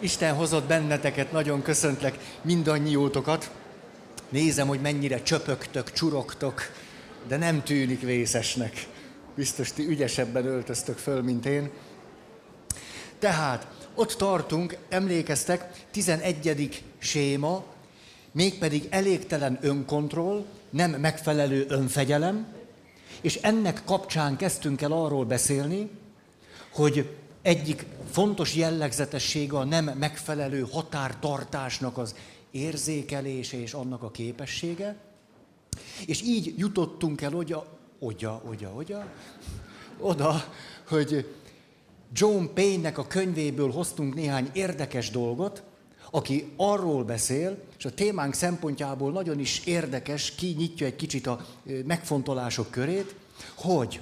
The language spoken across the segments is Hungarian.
Isten hozott benneteket, nagyon köszöntlek mindannyiótokat. Nézem, hogy mennyire csöpögtök, csurogtok, de nem tűnik vészesnek. Biztos ti ügyesebben öltöztök föl, mint én. Tehát ott tartunk, emlékeztek, 11. séma, mégpedig elégtelen önkontroll, nem megfelelő önfegyelem, és ennek kapcsán kezdtünk el arról beszélni, hogy egyik fontos jellegzetessége a nem megfelelő határtartásnak az érzékelése és annak a képessége. És így jutottunk el oda, oda, oda, oda, oda, hogy John Payne-nek a könyvéből hoztunk néhány érdekes dolgot, aki arról beszél, és a témánk szempontjából nagyon is érdekes, kinyitja egy kicsit a megfontolások körét, hogy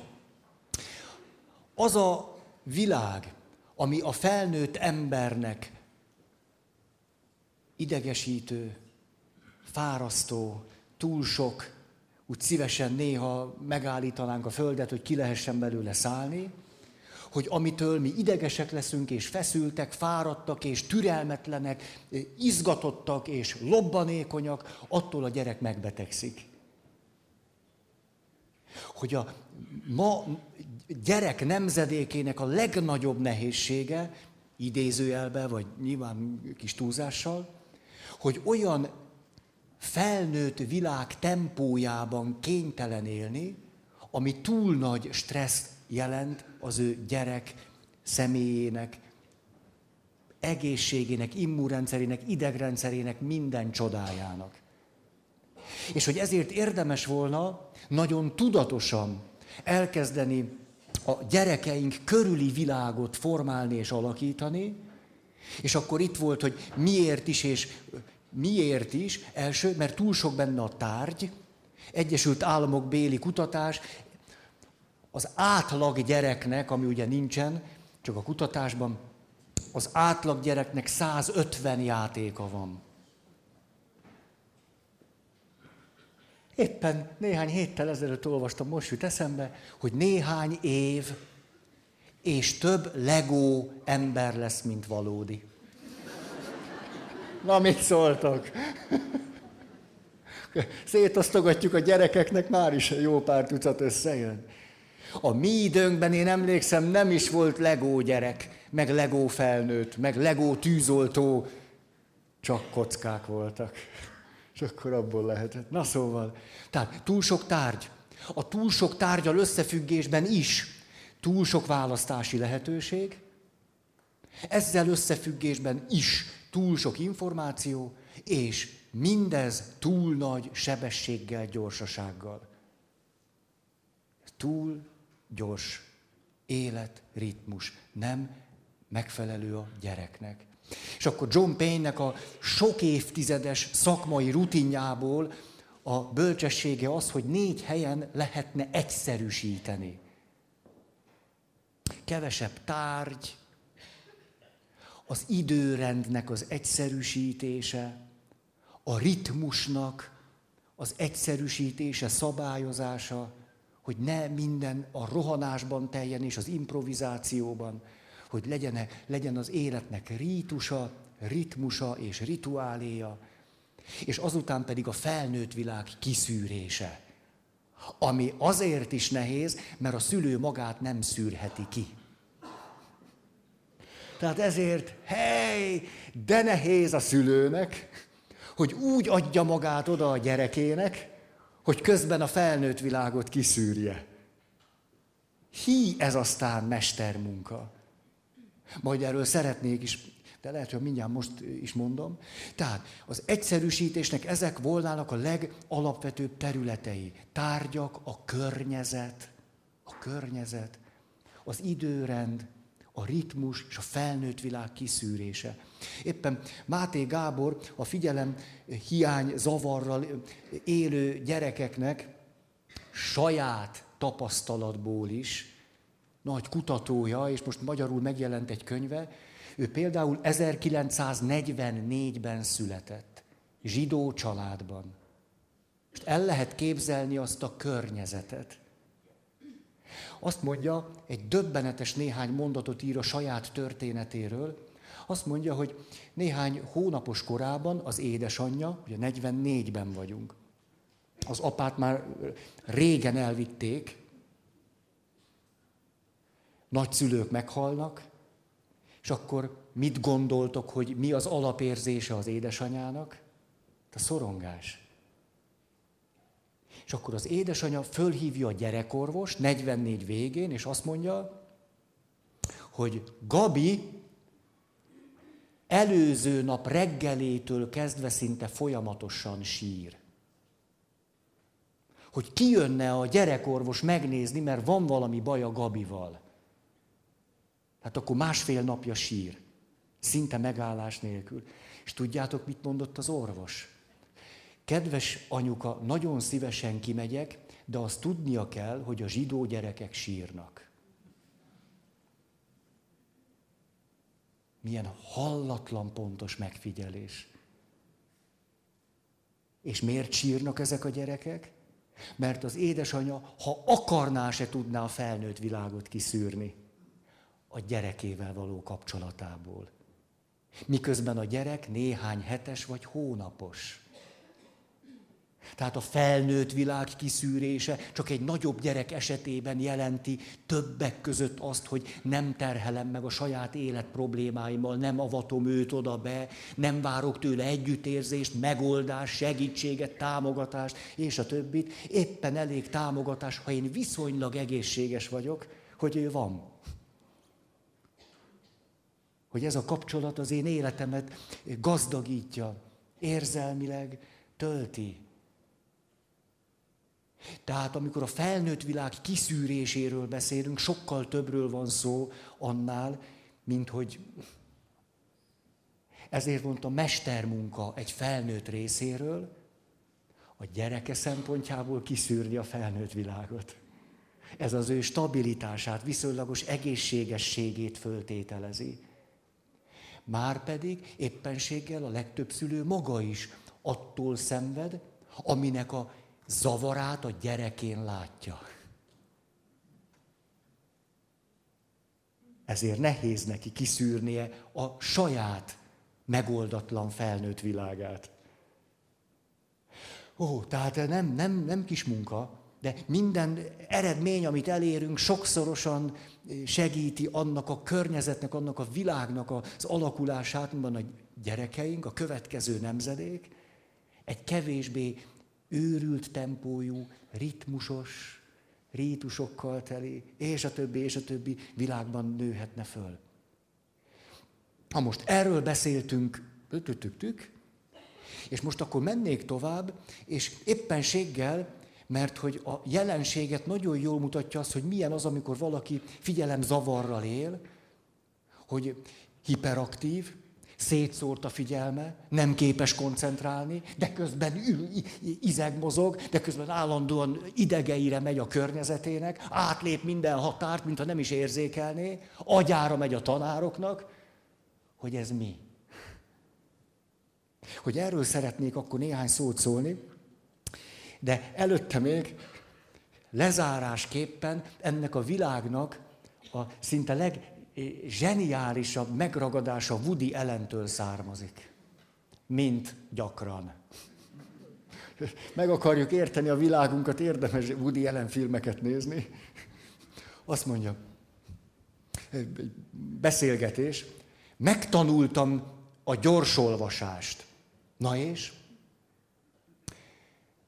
az a világ, ami a felnőtt embernek idegesítő, fárasztó, túl sok, úgy szívesen néha megállítanánk a földet, hogy ki lehessen belőle szállni, hogy amitől mi idegesek leszünk, és feszültek, fáradtak, és türelmetlenek, izgatottak, és lobbanékonyak, attól a gyerek megbetegszik. Hogy a ma gyerek nemzedékének a legnagyobb nehézsége, idézőjelbe, vagy nyilván kis túlzással, hogy olyan felnőtt világ tempójában kénytelen élni, ami túl nagy stressz jelent az ő gyerek személyének, egészségének, immunrendszerének, idegrendszerének, minden csodájának. És hogy ezért érdemes volna nagyon tudatosan elkezdeni a gyerekeink körüli világot formálni és alakítani, és akkor itt volt, hogy miért is, és miért is. Első, mert túl sok benne a tárgy, Egyesült Államok béli kutatás, az átlag gyereknek, ami ugye nincsen, csak a kutatásban, az átlag gyereknek 150 játéka van. Éppen néhány héttel ezelőtt olvastam, most jut eszembe, hogy néhány év és több legó ember lesz, mint valódi. Na, mit szóltok? Szétosztogatjuk a gyerekeknek, már is jó pár tucat összejön. A mi időnkben én emlékszem, nem is volt legó gyerek, meg legó felnőtt, meg legó tűzoltó, csak kockák voltak. És akkor abból lehetett. Na szóval, tehát túl sok tárgy. A túl sok tárgyal összefüggésben is túl sok választási lehetőség, ezzel összefüggésben is túl sok információ, és mindez túl nagy sebességgel, gyorsasággal. Túl gyors életritmus nem megfelelő a gyereknek. És akkor John Payne-nek a sok évtizedes szakmai rutinjából a bölcsessége az, hogy négy helyen lehetne egyszerűsíteni. Kevesebb tárgy, az időrendnek az egyszerűsítése, a ritmusnak az egyszerűsítése, szabályozása, hogy ne minden a rohanásban teljen és az improvizációban, hogy legyen, legyen az életnek rítusa, ritmusa és rituáléja, és azután pedig a felnőtt világ kiszűrése, ami azért is nehéz, mert a szülő magát nem szűrheti ki. Tehát ezért, hely, de nehéz a szülőnek, hogy úgy adja magát oda a gyerekének, hogy közben a felnőtt világot kiszűrje. Hi, ez aztán mestermunka. Majd erről szeretnék is, de lehet, hogy mindjárt most is mondom. Tehát az egyszerűsítésnek ezek volnának a legalapvetőbb területei. Tárgyak, a környezet, a környezet, az időrend, a ritmus és a felnőtt világ kiszűrése. Éppen Máté Gábor a figyelem hiány zavarral élő gyerekeknek saját tapasztalatból is nagy kutatója, és most magyarul megjelent egy könyve, ő például 1944-ben született, zsidó családban. És el lehet képzelni azt a környezetet. Azt mondja, egy döbbenetes néhány mondatot ír a saját történetéről, Azt mondja, hogy néhány hónapos korában az édesanyja, ugye 44-ben vagyunk, az apát már régen elvitték, nagyszülők meghalnak, és akkor mit gondoltok, hogy mi az alapérzése az édesanyának? A szorongás. És akkor az édesanyja fölhívja a gyerekorvos 44 végén, és azt mondja, hogy Gabi előző nap reggelétől kezdve szinte folyamatosan sír. Hogy kijönne a gyerekorvos megnézni, mert van valami baj a Gabival. Hát akkor másfél napja sír. Szinte megállás nélkül. És tudjátok, mit mondott az orvos? Kedves anyuka, nagyon szívesen kimegyek, de azt tudnia kell, hogy a zsidó gyerekek sírnak. Milyen hallatlan pontos megfigyelés. És miért sírnak ezek a gyerekek? Mert az édesanyja, ha akarná, se tudná a felnőtt világot kiszűrni a gyerekével való kapcsolatából. Miközben a gyerek néhány hetes vagy hónapos. Tehát a felnőtt világ kiszűrése csak egy nagyobb gyerek esetében jelenti többek között azt, hogy nem terhelem meg a saját élet problémáimmal, nem avatom őt oda be, nem várok tőle együttérzést, megoldást, segítséget, támogatást, és a többit. Éppen elég támogatás, ha én viszonylag egészséges vagyok, hogy ő van. Hogy ez a kapcsolat az én életemet gazdagítja, érzelmileg tölti. Tehát amikor a felnőtt világ kiszűréséről beszélünk, sokkal többről van szó annál, mint hogy ezért mondta mestermunka egy felnőtt részéről, a gyereke szempontjából kiszűrni a felnőtt világot. Ez az ő stabilitását, viszonylagos egészségességét föltételezi. Márpedig éppenséggel a legtöbb szülő maga is attól szenved, aminek a zavarát a gyerekén látja. Ezért nehéz neki kiszűrnie a saját megoldatlan felnőtt világát. Ó, tehát nem, nem, nem kis munka, de minden eredmény, amit elérünk, sokszorosan segíti annak a környezetnek, annak a világnak az alakulását, van a gyerekeink, a következő nemzedék, egy kevésbé őrült tempójú, ritmusos, rítusokkal teli, és a többi, és a többi világban nőhetne föl. Ha most erről beszéltünk, és most akkor mennék tovább, és éppenséggel, mert hogy a jelenséget nagyon jól mutatja az, hogy milyen az, amikor valaki figyelem zavarral él, hogy hiperaktív, szétszórt a figyelme, nem képes koncentrálni, de közben ül, izeg mozog, de közben állandóan idegeire megy a környezetének, átlép minden határt, mintha nem is érzékelné, agyára megy a tanároknak, hogy ez mi. Hogy erről szeretnék akkor néhány szót szólni, de előtte még lezárásképpen ennek a világnak a szinte leg, zseniálisabb megragadása Woody Ellentől származik, mint gyakran. Meg akarjuk érteni a világunkat, érdemes Woody Allen filmeket nézni. Azt mondja, beszélgetés, megtanultam a gyorsolvasást. Na és?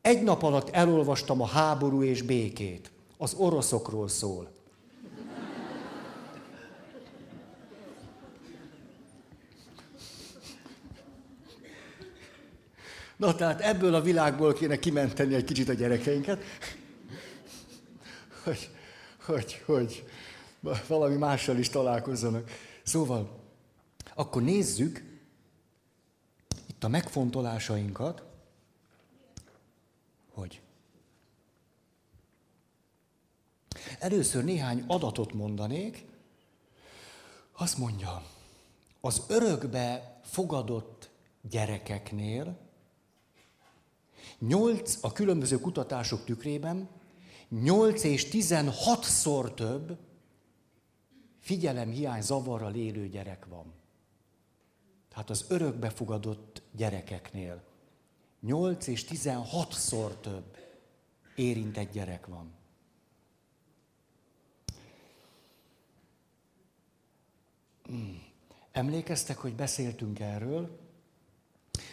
Egy nap alatt elolvastam a háború és békét. Az oroszokról szól. Na tehát ebből a világból kéne kimenteni egy kicsit a gyerekeinket, hogy, hogy, hogy valami mással is találkozzanak. Szóval, akkor nézzük itt a megfontolásainkat, hogy először néhány adatot mondanék. Azt mondja, az örökbe fogadott gyerekeknél 8 a különböző kutatások tükrében 8 és 16-szor több figyelemhiány zavarral élő gyerek van. Hát az örökbefogadott gyerekeknél 8 és 16-szor több érintett gyerek van. Hmm. Emlékeztek, hogy beszéltünk erről,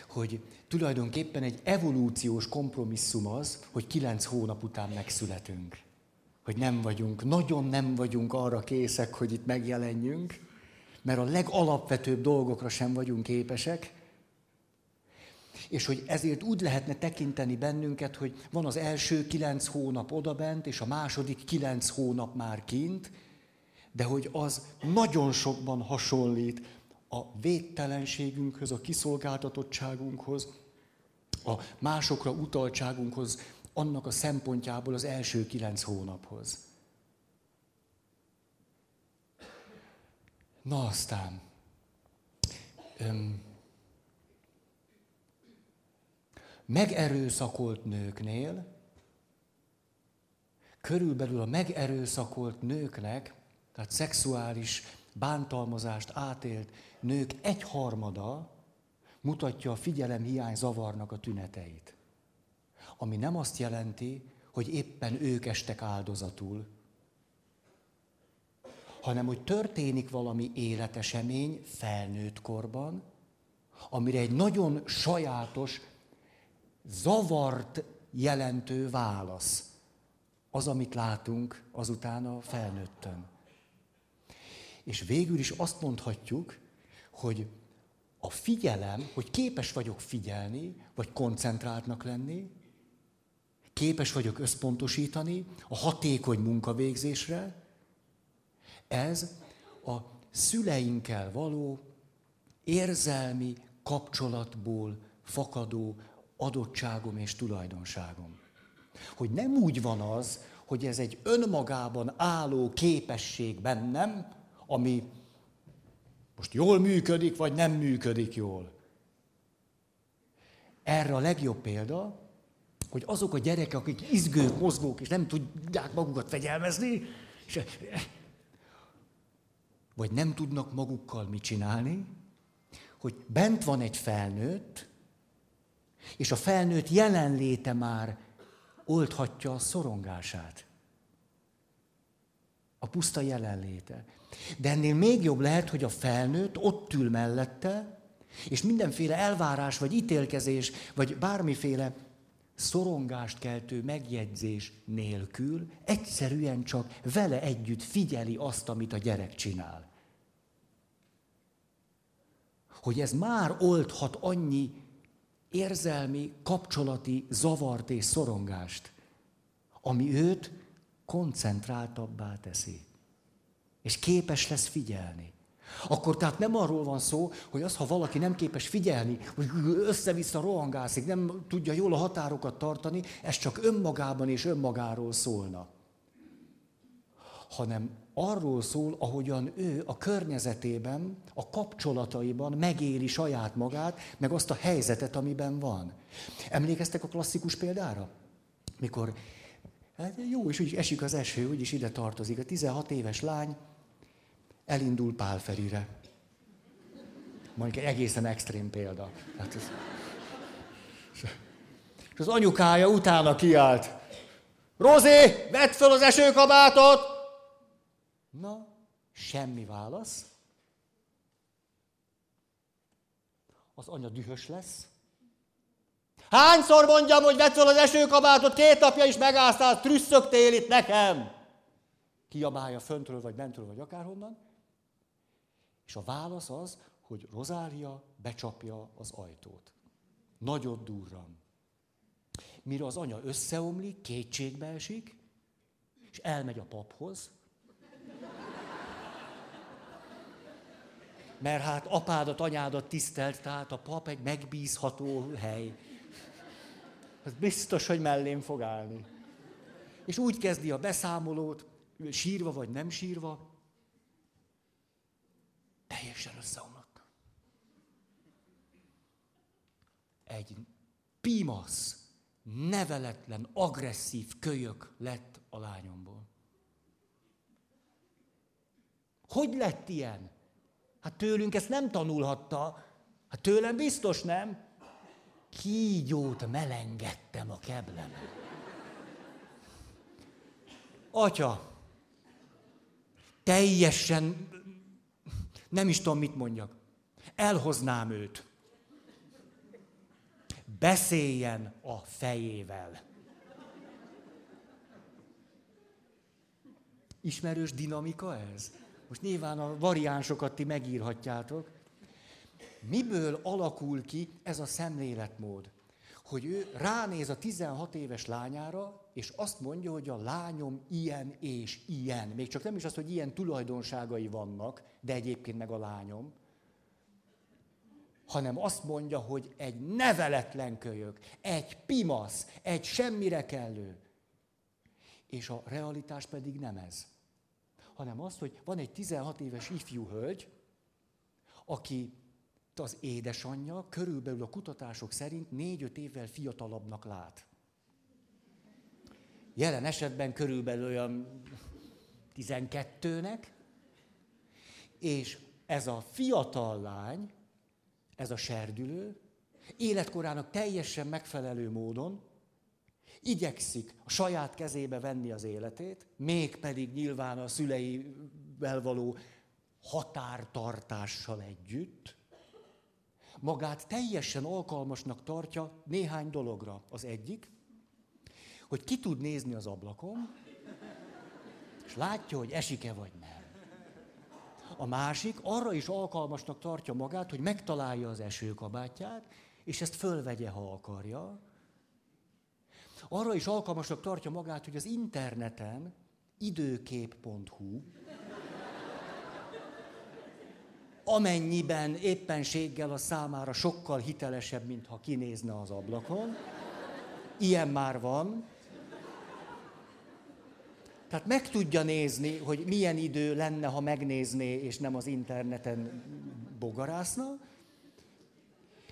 hogy tulajdonképpen egy evolúciós kompromisszum az, hogy kilenc hónap után megszületünk. Hogy nem vagyunk, nagyon nem vagyunk arra készek, hogy itt megjelenjünk, mert a legalapvetőbb dolgokra sem vagyunk képesek, és hogy ezért úgy lehetne tekinteni bennünket, hogy van az első kilenc hónap odabent, és a második kilenc hónap már kint, de hogy az nagyon sokban hasonlít a védtelenségünkhöz, a kiszolgáltatottságunkhoz, a másokra utaltságunkhoz, annak a szempontjából az első kilenc hónaphoz. Na aztán, öm, megerőszakolt nőknél, körülbelül a megerőszakolt nőknek, tehát szexuális bántalmazást átélt nők egyharmada mutatja a figyelemhiány zavarnak a tüneteit. Ami nem azt jelenti, hogy éppen ők estek áldozatul, hanem hogy történik valami életesemény felnőtt korban, amire egy nagyon sajátos, zavart jelentő válasz az, amit látunk azután a felnőttön. És végül is azt mondhatjuk, hogy a figyelem, hogy képes vagyok figyelni, vagy koncentráltnak lenni, képes vagyok összpontosítani a hatékony munkavégzésre, ez a szüleinkkel való érzelmi kapcsolatból fakadó adottságom és tulajdonságom. Hogy nem úgy van az, hogy ez egy önmagában álló képesség bennem, ami most jól működik, vagy nem működik jól. Erre a legjobb példa, hogy azok a gyerekek, akik izgők, mozgók, és nem tudják magukat fegyelmezni, és, vagy nem tudnak magukkal mit csinálni, hogy bent van egy felnőtt, és a felnőtt jelenléte már oldhatja a szorongását. A puszta jelenléte. De ennél még jobb lehet, hogy a felnőtt ott ül mellette, és mindenféle elvárás, vagy ítélkezés, vagy bármiféle szorongást keltő megjegyzés nélkül egyszerűen csak vele együtt figyeli azt, amit a gyerek csinál. Hogy ez már oldhat annyi érzelmi, kapcsolati zavart és szorongást, ami őt koncentráltabbá teszi. És képes lesz figyelni. Akkor tehát nem arról van szó, hogy az, ha valaki nem képes figyelni, hogy össze-vissza rohangászik, nem tudja jól a határokat tartani, ez csak önmagában és önmagáról szólna. Hanem arról szól, ahogyan ő a környezetében, a kapcsolataiban megéli saját magát, meg azt a helyzetet, amiben van. Emlékeztek a klasszikus példára? Mikor, hát jó, és úgy esik az eső, úgyis ide tartozik. A 16 éves lány elindul Pálferire. Mondjuk egy egészen extrém példa. Hát ez... És az anyukája utána kiállt. Rozi, vedd föl az esőkabátot! Na, semmi válasz. Az anya dühös lesz. Hányszor mondjam, hogy vedd fel az esőkabátot, két napja is megáztál, trüsszögtél itt nekem. Kiabálja föntről, vagy bentről, vagy akárhonnan. És a válasz az, hogy Rozália becsapja az ajtót. Nagyon durran. Mire az anya összeomlik, kétségbe esik, és elmegy a paphoz, mert hát apádat, anyádat tisztelt, tehát a pap egy megbízható hely. Ez biztos, hogy mellém fog állni. És úgy kezdi a beszámolót, sírva vagy nem sírva, teljesen összeomlott. Egy pimasz, neveletlen, agresszív kölyök lett a lányomból. Hogy lett ilyen? Hát tőlünk ezt nem tanulhatta, Hát tőlem biztos nem. Kígyót melengettem a keblem. Atya, teljesen nem is tudom, mit mondjak. Elhoznám őt. Beszéljen a fejével. Ismerős dinamika ez? Most nyilván a variánsokat ti megírhatjátok. Miből alakul ki ez a szemléletmód? Hogy ő ránéz a 16 éves lányára, és azt mondja, hogy a lányom ilyen és ilyen. Még csak nem is az, hogy ilyen tulajdonságai vannak, de egyébként meg a lányom. Hanem azt mondja, hogy egy neveletlen kölyök, egy pimasz, egy semmire kellő. És a realitás pedig nem ez hanem az, hogy van egy 16 éves ifjú hölgy, aki az édesanyja körülbelül a kutatások szerint 4-5 évvel fiatalabbnak lát. Jelen esetben körülbelül olyan 12-nek, és ez a fiatal lány, ez a serdülő, életkorának teljesen megfelelő módon igyekszik a saját kezébe venni az életét, mégpedig nyilván a szüleivel való határtartással együtt, magát teljesen alkalmasnak tartja néhány dologra. Az egyik, hogy ki tud nézni az ablakon, és látja, hogy esik-e vagy nem. A másik arra is alkalmasnak tartja magát, hogy megtalálja az esőkabátját, és ezt fölvegye, ha akarja, arra is alkalmasnak tartja magát, hogy az interneten időkép.hu amennyiben éppenséggel a számára sokkal hitelesebb, mint ha kinézne az ablakon. Ilyen már van. Tehát meg tudja nézni, hogy milyen idő lenne, ha megnézné, és nem az interneten bogarászna.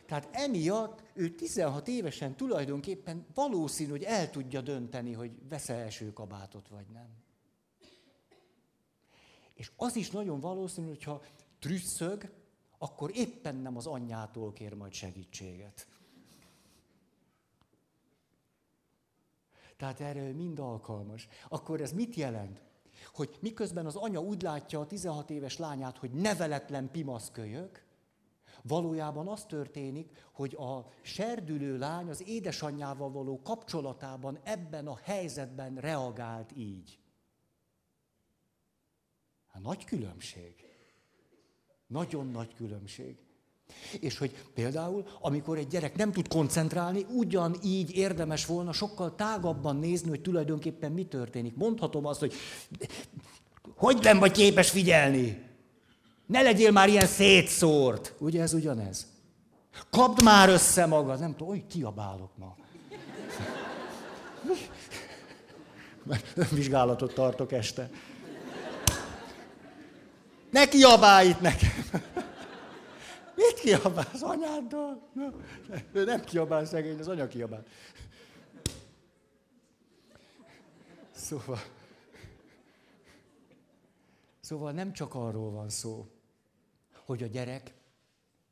Tehát emiatt ő 16 évesen tulajdonképpen valószínű, hogy el tudja dönteni, hogy vesz-e esőkabátot vagy nem. És az is nagyon valószínű, hogyha trüsszög, akkor éppen nem az anyjától kér majd segítséget. Tehát erre mind alkalmas. Akkor ez mit jelent? Hogy miközben az anya úgy látja a 16 éves lányát, hogy neveletlen pimaszkölyök, Valójában az történik, hogy a serdülő lány az édesanyjával való kapcsolatában ebben a helyzetben reagált így. Hát nagy különbség. Nagyon nagy különbség. És hogy például, amikor egy gyerek nem tud koncentrálni, ugyanígy érdemes volna sokkal tágabban nézni, hogy tulajdonképpen mi történik. Mondhatom azt, hogy hogy nem vagy képes figyelni? Ne legyél már ilyen szétszórt. Ugye ez ugyanez? Kapd már össze magad. Nem tudom, hogy kiabálok ma. Mert vizsgálatot tartok este. Ne kiabálj itt nekem! Mit kiabálsz anyáddal? Ő nem kiabál szegény, az anya kiabál. Szóval, szóval nem csak arról van szó, hogy a gyerek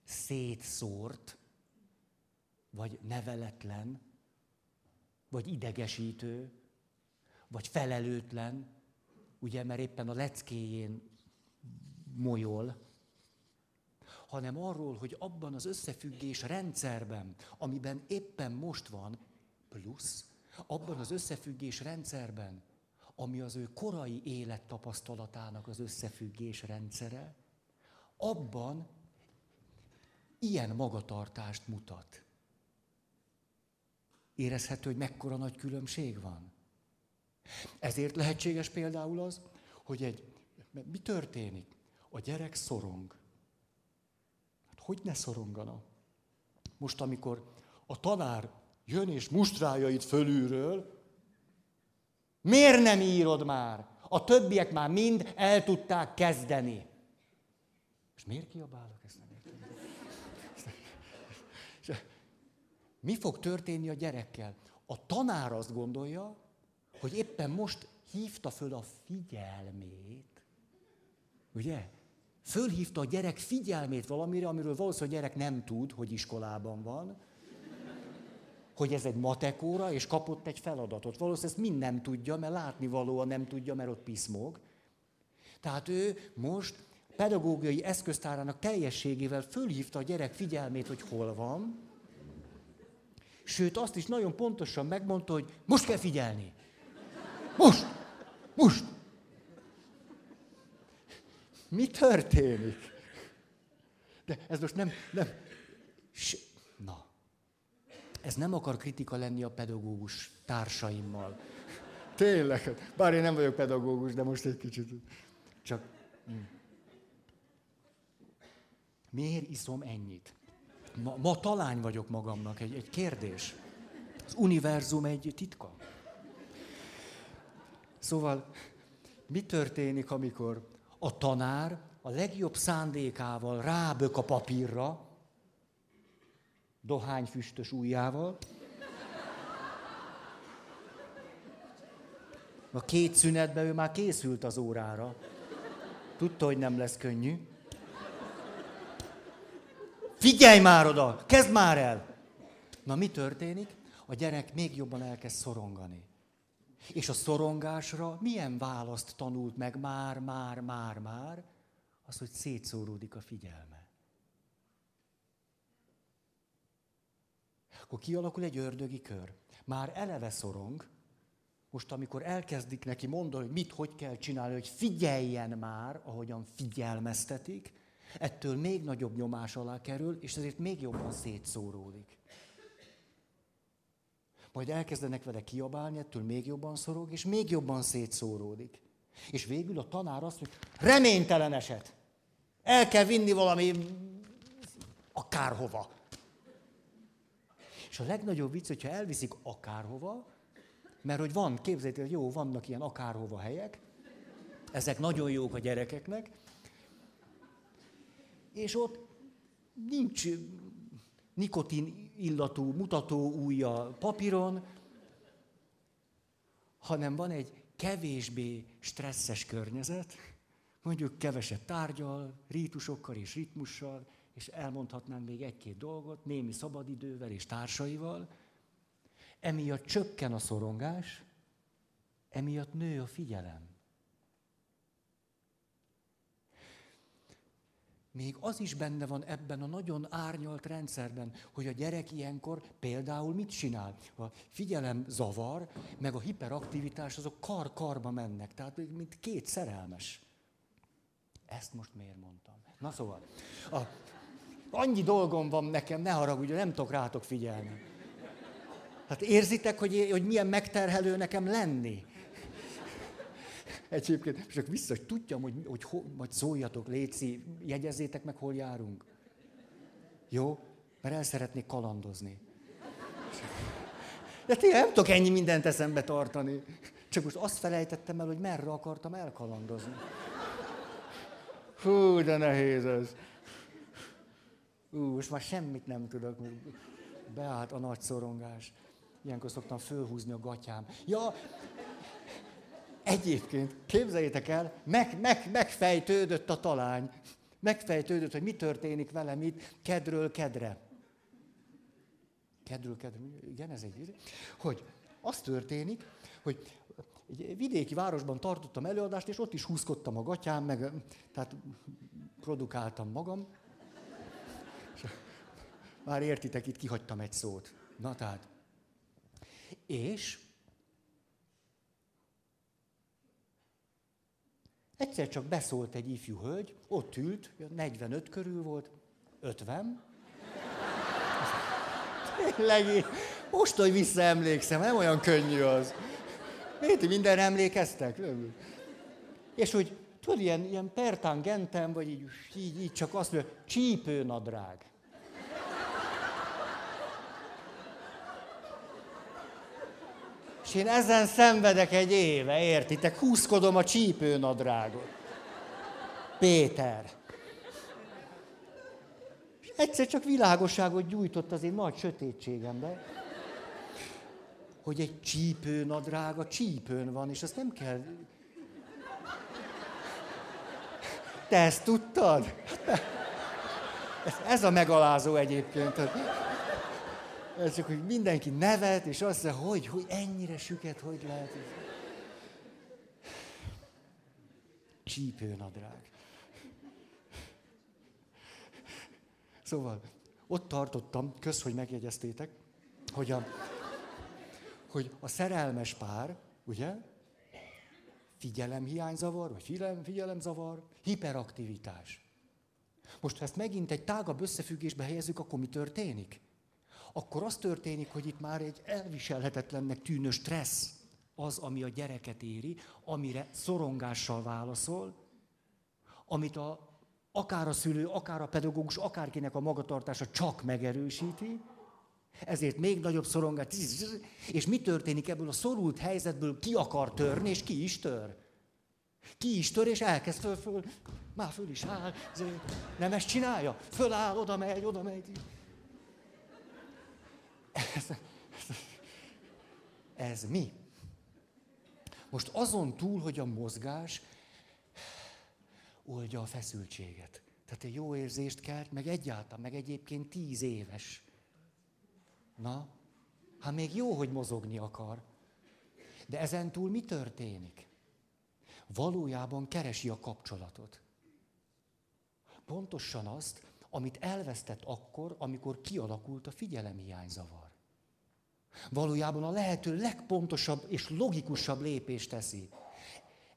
szétszórt, vagy neveletlen, vagy idegesítő, vagy felelőtlen, ugye, mert éppen a leckéjén molyol, hanem arról, hogy abban az összefüggés rendszerben, amiben éppen most van, plusz, abban az összefüggés rendszerben, ami az ő korai élettapasztalatának az összefüggés rendszere, abban ilyen magatartást mutat. Érezhető, hogy mekkora nagy különbség van. Ezért lehetséges például az, hogy egy, mi történik? A gyerek szorong. Hát hogy ne szorongana? Most, amikor a tanár jön és mustrálja itt fölülről, miért nem írod már? A többiek már mind el tudták kezdeni. És miért kiabálok ezt nem értem? Mi fog történni a gyerekkel? A tanár azt gondolja, hogy éppen most hívta föl a figyelmét, ugye? Fölhívta a gyerek figyelmét valamire, amiről valószínűleg a gyerek nem tud, hogy iskolában van, hogy ez egy matekóra, és kapott egy feladatot. Valószínűleg ezt mind nem tudja, mert látnivalóan nem tudja, mert ott piszmog. Tehát ő most pedagógiai eszköztárának teljességével fölhívta a gyerek figyelmét, hogy hol van, sőt azt is nagyon pontosan megmondta, hogy most kell figyelni. Most! Most! Mi történik? De ez most nem, nem. Na, ez nem akar kritika lenni a pedagógus társaimmal. Tényleg, bár én nem vagyok pedagógus, de most egy kicsit. Csak... Hm. Miért iszom ennyit? Ma, ma talány vagyok magamnak, egy, egy kérdés. Az univerzum egy titka. Szóval mi történik, amikor a tanár a legjobb szándékával rábök a papírra, dohányfüstös ujjával, a két szünetben ő már készült az órára. Tudta, hogy nem lesz könnyű. Figyelj már oda, kezd már el! Na mi történik? A gyerek még jobban elkezd szorongani. És a szorongásra milyen választ tanult meg már, már, már, már? Az, hogy szétszóródik a figyelme. Akkor kialakul egy ördögi kör. Már eleve szorong, most amikor elkezdik neki mondani, hogy mit, hogy kell csinálni, hogy figyeljen már, ahogyan figyelmeztetik, ettől még nagyobb nyomás alá kerül, és ezért még jobban szétszóródik. Majd elkezdenek vele kiabálni, ettől még jobban szorog, és még jobban szétszóródik. És végül a tanár azt mondja, reménytelen eset. El kell vinni valami akárhova. És a legnagyobb vicc, hogyha elviszik akárhova, mert hogy van, képzeljétek, jó, vannak ilyen akárhova helyek, ezek nagyon jók a gyerekeknek, és ott nincs nikotin illatú mutató újja papíron, hanem van egy kevésbé stresszes környezet, mondjuk keveset tárgyal, rítusokkal és ritmussal, és elmondhatnánk még egy-két dolgot, némi szabadidővel és társaival, emiatt csökken a szorongás, emiatt nő a figyelem. Még az is benne van ebben a nagyon árnyalt rendszerben, hogy a gyerek ilyenkor például mit csinál? A figyelem zavar, meg a hiperaktivitás, azok kar-karba mennek, tehát mint két szerelmes. Ezt most miért mondtam? Na szóval, a, annyi dolgom van nekem, ne haragudj, nem tudok rátok figyelni. Hát érzitek, hogy, hogy milyen megterhelő nekem lenni? Egyébként, csak vissza, hogy tudjam, hogy, hogy ho, majd szóljatok, Léci, jegyezzétek meg, hol járunk. Jó? Mert el szeretnék kalandozni. De tényleg nem tudok ennyi mindent eszembe tartani. Csak most azt felejtettem el, hogy merre akartam elkalandozni. Hú, de nehéz ez. Ú, most már semmit nem tudok. Beállt a nagy szorongás. Ilyenkor szoktam fölhúzni a gatyám. Ja, Egyébként, képzeljétek el, meg, meg, megfejtődött a talány. Megfejtődött, hogy mi történik velem itt kedről kedre. Kedről kedre, igen, ez egy... Hogy az történik, hogy egy vidéki városban tartottam előadást, és ott is húzkodtam a gatyám, meg tehát produkáltam magam. Már értitek, itt kihagytam egy szót. Na tehát. És Egyszer csak beszólt egy ifjú hölgy, ott ült, 45 körül volt, 50. Tényleg, most, hogy visszaemlékszem, nem olyan könnyű az. Miért minden emlékeztek? És hogy tudod, ilyen, ilyen pertangentem, vagy így, így, így csak azt mondja, csípőnadrág. És én ezen szenvedek egy éve, értitek? Húzkodom a csípőnadrágot. Péter. És egyszer csak világosságot gyújtott az én nagy sötétségembe, hogy egy csípőnadrág a csípőn van, és azt nem kell... Te ezt tudtad? Ez, a megalázó egyébként. Ez csak, hogy mindenki nevet, és azt mondja, hogy, hogy ennyire süket, hogy lehet. Csípőnadrág. Szóval, ott tartottam, kösz, hogy megjegyeztétek, hogy a, hogy a szerelmes pár, ugye, figyelemhiányzavar, vagy figyelem, figyelemzavar, hiperaktivitás. Most, ha ezt megint egy tágabb összefüggésbe helyezzük, akkor mi történik? Akkor az történik, hogy itt már egy elviselhetetlennek tűnő stressz az, ami a gyereket éri, amire szorongással válaszol, amit a, akár a szülő, akár a pedagógus, akárkinek a magatartása csak megerősíti, ezért még nagyobb szorongás. És mi történik ebből a szorult helyzetből? Ki akar törni, és ki is tör? Ki is tör, és elkezd föl, föl, már föl is áll. Nem ezt csinálja? Föláll, oda megy, oda megy. Ez, ez, mi? Most azon túl, hogy a mozgás oldja a feszültséget. Tehát egy jó érzést kelt, meg egyáltalán, meg egyébként tíz éves. Na, hát még jó, hogy mozogni akar. De ezen túl mi történik? Valójában keresi a kapcsolatot. Pontosan azt, amit elvesztett akkor, amikor kialakult a figyelemhiányzavar. Valójában a lehető legpontosabb és logikusabb lépést teszi.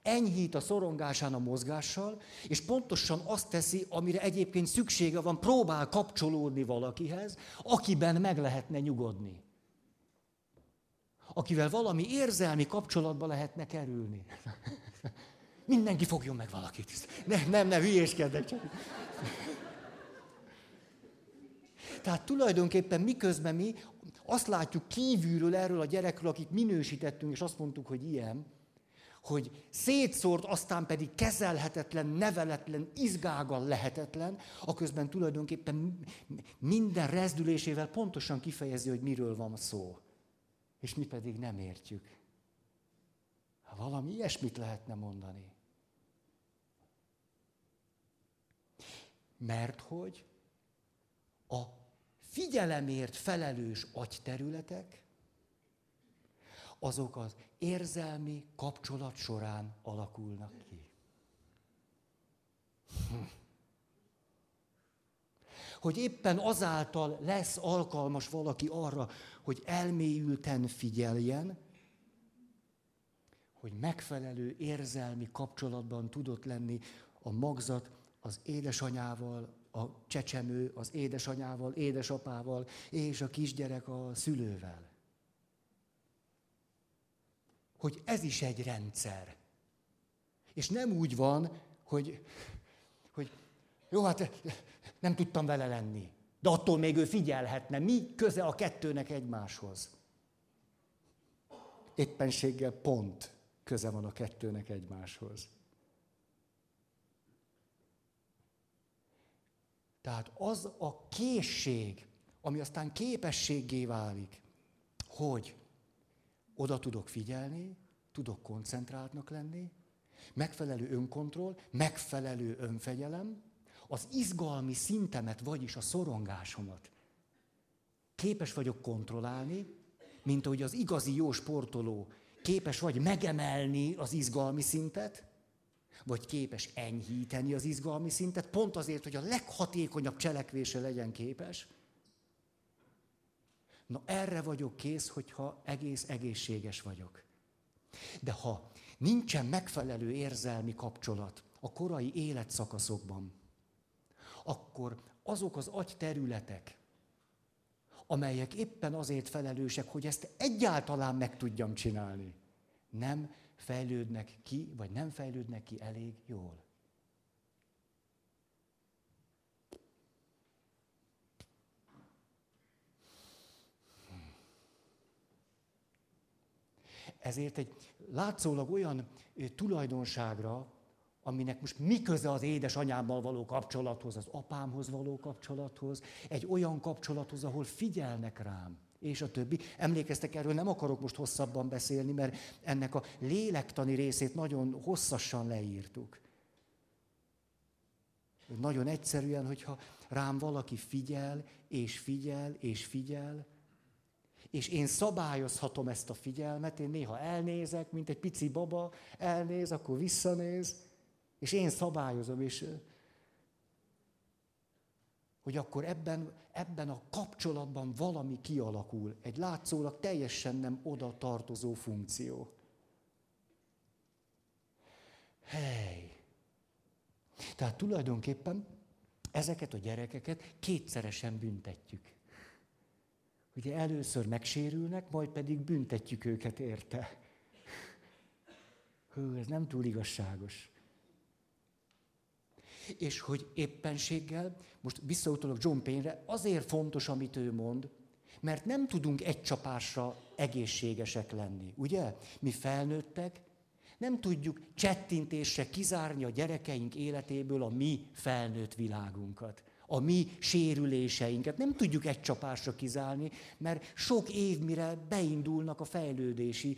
Enyhít a szorongásán a mozgással, és pontosan azt teszi, amire egyébként szüksége van, próbál kapcsolódni valakihez, akiben meg lehetne nyugodni. Akivel valami érzelmi kapcsolatba lehetne kerülni. Mindenki fogjon meg valakit. Nem, nem, nem, hülyéskedek csak. Tehát tulajdonképpen miközben mi azt látjuk kívülről erről a gyerekről, akit minősítettünk, és azt mondtuk, hogy ilyen, hogy szétszórt, aztán pedig kezelhetetlen, neveletlen, izgágal lehetetlen, aközben tulajdonképpen minden rezdülésével pontosan kifejezi, hogy miről van szó. És mi pedig nem értjük. Valami ilyesmit lehetne mondani. Mert hogy a figyelemért felelős agyterületek, azok az érzelmi kapcsolat során alakulnak ki. Hm. Hogy éppen azáltal lesz alkalmas valaki arra, hogy elmélyülten figyeljen, hogy megfelelő érzelmi kapcsolatban tudott lenni a magzat az édesanyával, a csecsemő az édesanyával, édesapával, és a kisgyerek a szülővel. Hogy ez is egy rendszer. És nem úgy van, hogy, hogy jó, hát nem tudtam vele lenni. De attól még ő figyelhetne. Mi köze a kettőnek egymáshoz? Éppenséggel pont köze van a kettőnek egymáshoz. Tehát az a készség, ami aztán képességgé válik, hogy oda tudok figyelni, tudok koncentráltnak lenni, megfelelő önkontroll, megfelelő önfegyelem, az izgalmi szintemet, vagyis a szorongásomat képes vagyok kontrollálni, mint ahogy az igazi jó sportoló képes vagy megemelni az izgalmi szintet, vagy képes enyhíteni az izgalmi szintet, pont azért, hogy a leghatékonyabb cselekvése legyen képes. Na erre vagyok kész, hogyha egész egészséges vagyok. De ha nincsen megfelelő érzelmi kapcsolat a korai életszakaszokban, akkor azok az agyterületek, amelyek éppen azért felelősek, hogy ezt egyáltalán meg tudjam csinálni, nem fejlődnek ki, vagy nem fejlődnek ki elég jól. Ezért egy látszólag olyan tulajdonságra, aminek most mi köze az édesanyámmal való kapcsolathoz, az apámhoz való kapcsolathoz, egy olyan kapcsolathoz, ahol figyelnek rám, és a többi. Emlékeztek, erről nem akarok most hosszabban beszélni, mert ennek a lélektani részét nagyon hosszasan leírtuk. Nagyon egyszerűen, hogyha rám valaki figyel, és figyel, és figyel, és én szabályozhatom ezt a figyelmet, én néha elnézek, mint egy pici baba, elnéz, akkor visszanéz, és én szabályozom, és hogy akkor ebben, ebben a kapcsolatban valami kialakul, egy látszólag teljesen nem oda tartozó funkció. Hely! Tehát tulajdonképpen ezeket a gyerekeket kétszeresen büntetjük. Ugye először megsérülnek, majd pedig büntetjük őket érte. Hű, ez nem túl igazságos. És hogy éppenséggel, most visszautalok John Payne-re, azért fontos, amit ő mond, mert nem tudunk egy csapásra egészségesek lenni, ugye? Mi felnőttek, nem tudjuk csettintésre kizárni a gyerekeink életéből a mi felnőtt világunkat, a mi sérüléseinket. Nem tudjuk egy csapásra kizárni, mert sok év mire beindulnak a fejlődési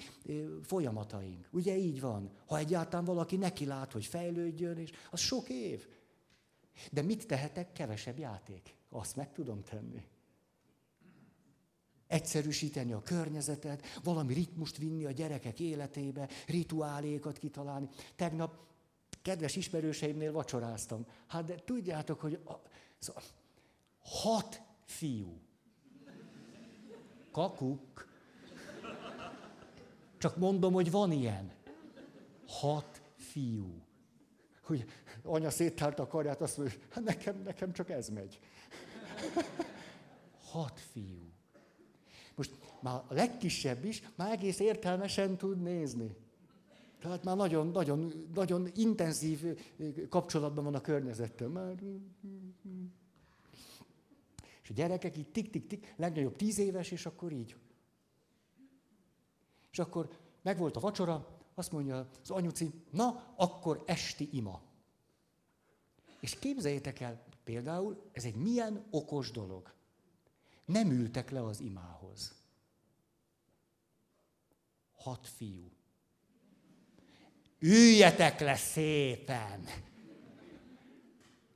folyamataink. Ugye így van? Ha egyáltalán valaki neki lát, hogy fejlődjön, és az sok év. De mit tehetek? Kevesebb játék. Azt meg tudom tenni egyszerűsíteni a környezetet, valami ritmust vinni a gyerekek életébe, rituálékat kitalálni. Tegnap kedves ismerőseimnél vacsoráztam. Hát de tudjátok, hogy szóval, hat fiú. Kakuk. Csak mondom, hogy van ilyen. Hat fiú. Hogy anya széttárt a karját, azt mondja, hát nekem, nekem csak ez megy. Hat fiú. Most már a legkisebb is már egész értelmesen tud nézni. Tehát már nagyon, nagyon, nagyon intenzív kapcsolatban van a környezettel. Már... És a gyerekek így tik-tik-tik, legnagyobb tíz éves, és akkor így. És akkor megvolt a vacsora, azt mondja az anyuci, na, akkor esti ima. És képzeljétek el, például, ez egy milyen okos dolog nem ültek le az imához. Hat fiú. Üljetek le szépen!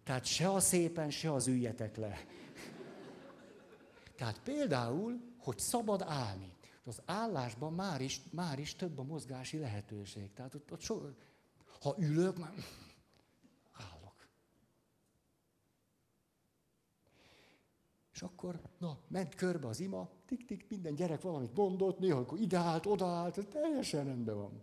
Tehát se a szépen, se az üljetek le. Tehát például, hogy szabad állni. Az állásban már is, már is több a mozgási lehetőség. Tehát ott, ott so, ha ülök, már És akkor, na, ment körbe az ima, tik-tik, minden gyerek valamit mondott, néha akkor ideállt, odaállt, teljesen rendben van.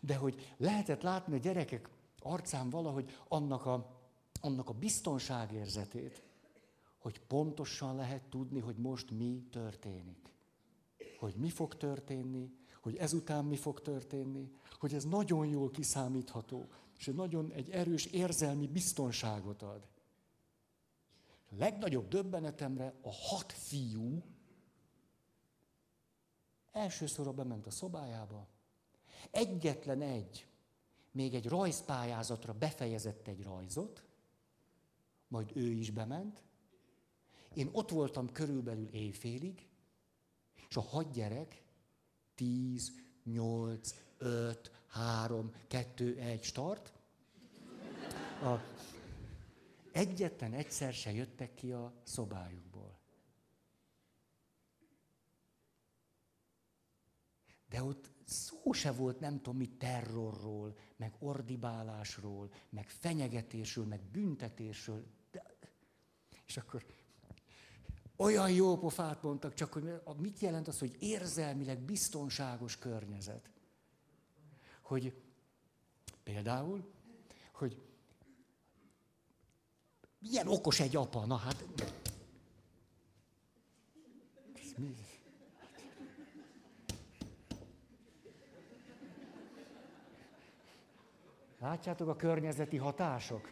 De hogy lehetett látni a gyerekek arcán valahogy annak a, annak a biztonságérzetét, hogy pontosan lehet tudni, hogy most mi történik. Hogy mi fog történni, hogy ezután mi fog történni, hogy ez nagyon jól kiszámítható, és nagyon egy erős érzelmi biztonságot ad. A legnagyobb döbbenetemre a hat fiú elsősorra bement a szobájába. Egyetlen egy, még egy rajzpályázatra befejezett egy rajzot, majd ő is bement. Én ott voltam körülbelül éjfélig, és a hat gyerek, tíz, nyolc, öt, három, kettő, egy start. A Egyetlen egyszer se jöttek ki a szobájukból. De ott szó se volt, nem tudom mi, terrorról, meg ordibálásról, meg fenyegetésről, meg büntetésről. De... És akkor olyan jó pofát mondtak, csak hogy mit jelent az, hogy érzelmileg biztonságos környezet. Hogy például, hogy milyen okos egy apa, na hát... mi? Látjátok a környezeti hatások?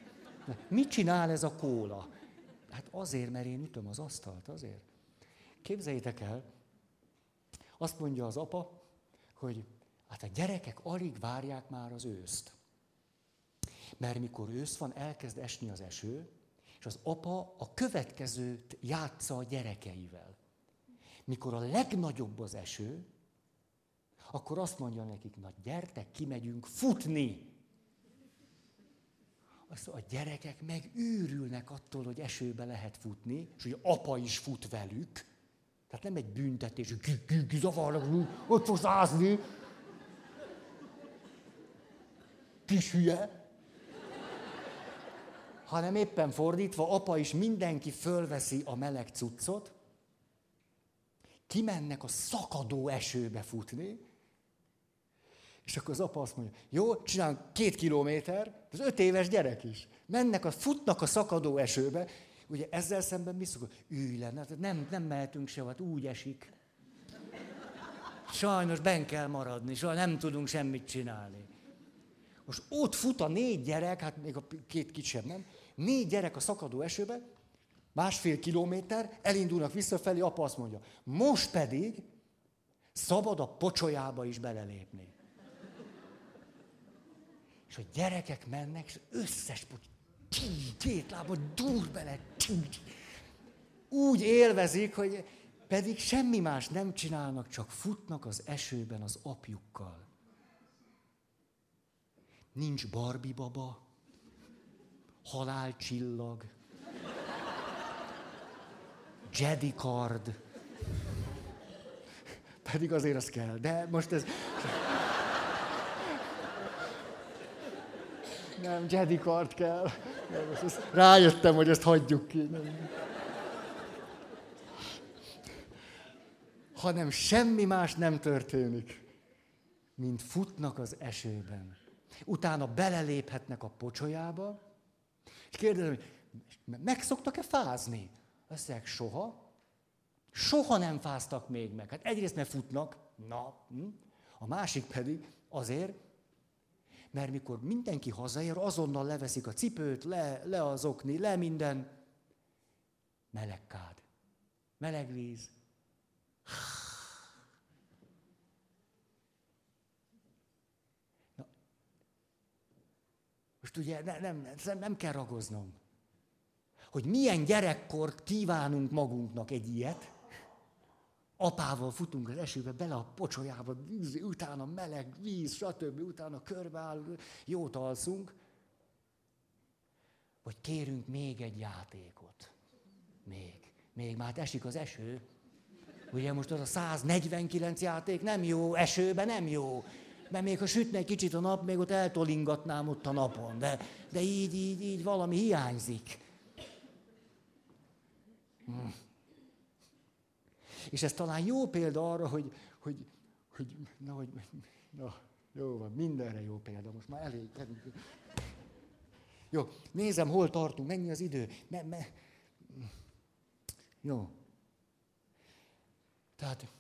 Mit csinál ez a kóla? Hát azért, mert én ütöm az asztalt, azért. Képzeljétek el, azt mondja az apa, hogy hát a gyerekek alig várják már az őszt. Mert mikor ősz van, elkezd esni az eső, és az apa a következőt játsza a gyerekeivel. Mikor a legnagyobb az eső, akkor azt mondja nekik, na gyertek, kimegyünk futni. Azt a gyerekek megőrülnek attól, hogy esőbe lehet futni, és hogy apa is fut velük. Tehát nem egy büntetés, hogy zavarnak, ott fogsz ázni. Kis hülye. Hanem éppen fordítva, apa is mindenki fölveszi a meleg cuccot, kimennek a szakadó esőbe futni, és akkor az apa azt mondja, jó, csinálunk két kilométer, az öt éves gyerek is. Mennek, a, futnak a szakadó esőbe, ugye ezzel szemben mi szokott? Ülj le, nem, nem mehetünk se, hát úgy esik. Sajnos ben kell maradni, soha nem tudunk semmit csinálni. Most ott fut a négy gyerek, hát még a két kisebb nem, négy gyerek a szakadó esőbe, másfél kilométer, elindulnak visszafelé, apa azt mondja, most pedig szabad a pocsolyába is belelépni. És a gyerekek mennek, és összes két lábon dur bele, úgy élvezik, hogy pedig semmi más nem csinálnak, csak futnak az esőben az apjukkal. Nincs Barbie baba, halálcsillag, Jedi card. Pedig azért az kell, de most ez... Nem, Jedi card kell. Rájöttem, hogy ezt hagyjuk ki. Hanem semmi más nem történik, mint futnak az esőben. Utána beleléphetnek a pocsolyába, és kérdezem, hogy meg szoktak-e fázni? Azt mondják, soha. Soha nem fáztak még meg. Hát egyrészt mert futnak, na, hm? a másik pedig azért, mert mikor mindenki hazaér, azonnal leveszik a cipőt, le, le az okni, le minden. Meleg kád. Meleg víz. Na. Most ugye ne, nem, nem, nem kell ragoznom. Hogy milyen gyerekkort kívánunk magunknak egy ilyet, apával futunk az esőbe, bele a pocsolyába, utána meleg víz, stb., utána körbeállunk, jót alszunk, vagy kérünk még egy játékot. Még. Még már esik az eső. Ugye most az a 149 játék nem jó, esőben nem jó. Mert még ha sütne egy kicsit a nap, még ott eltolingatnám ott a napon. De, de így, így, így valami hiányzik. Hmm. És ez talán jó példa arra, hogy, hogy, hogy na, hogy, na, jó van, mindenre jó példa, most már elég. Jó, nézem, hol tartunk, mennyi az idő. Me, me. Jó. Tehát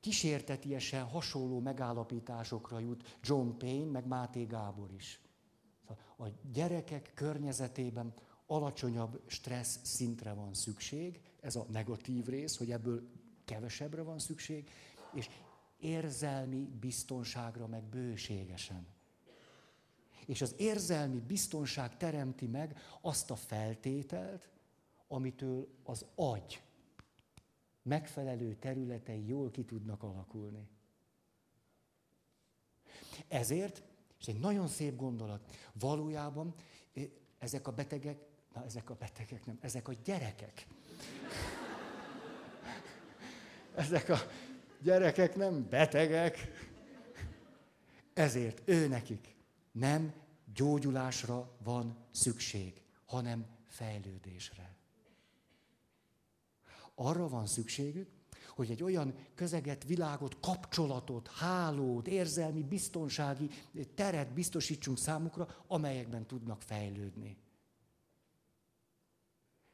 kísértetiesen hasonló megállapításokra jut John Payne, meg Máté Gábor is. A gyerekek környezetében alacsonyabb stressz szintre van szükség, ez a negatív rész, hogy ebből kevesebbre van szükség, és érzelmi biztonságra meg bőségesen. És az érzelmi biztonság teremti meg azt a feltételt, amitől az agy megfelelő területei jól ki tudnak alakulni. Ezért, és egy nagyon szép gondolat, valójában eh, ezek a betegek Na, ezek a betegek nem, ezek a gyerekek. Ezek a gyerekek nem betegek. Ezért ő nekik nem gyógyulásra van szükség, hanem fejlődésre. Arra van szükségük, hogy egy olyan közeget, világot, kapcsolatot, hálót, érzelmi, biztonsági teret biztosítsunk számukra, amelyekben tudnak fejlődni.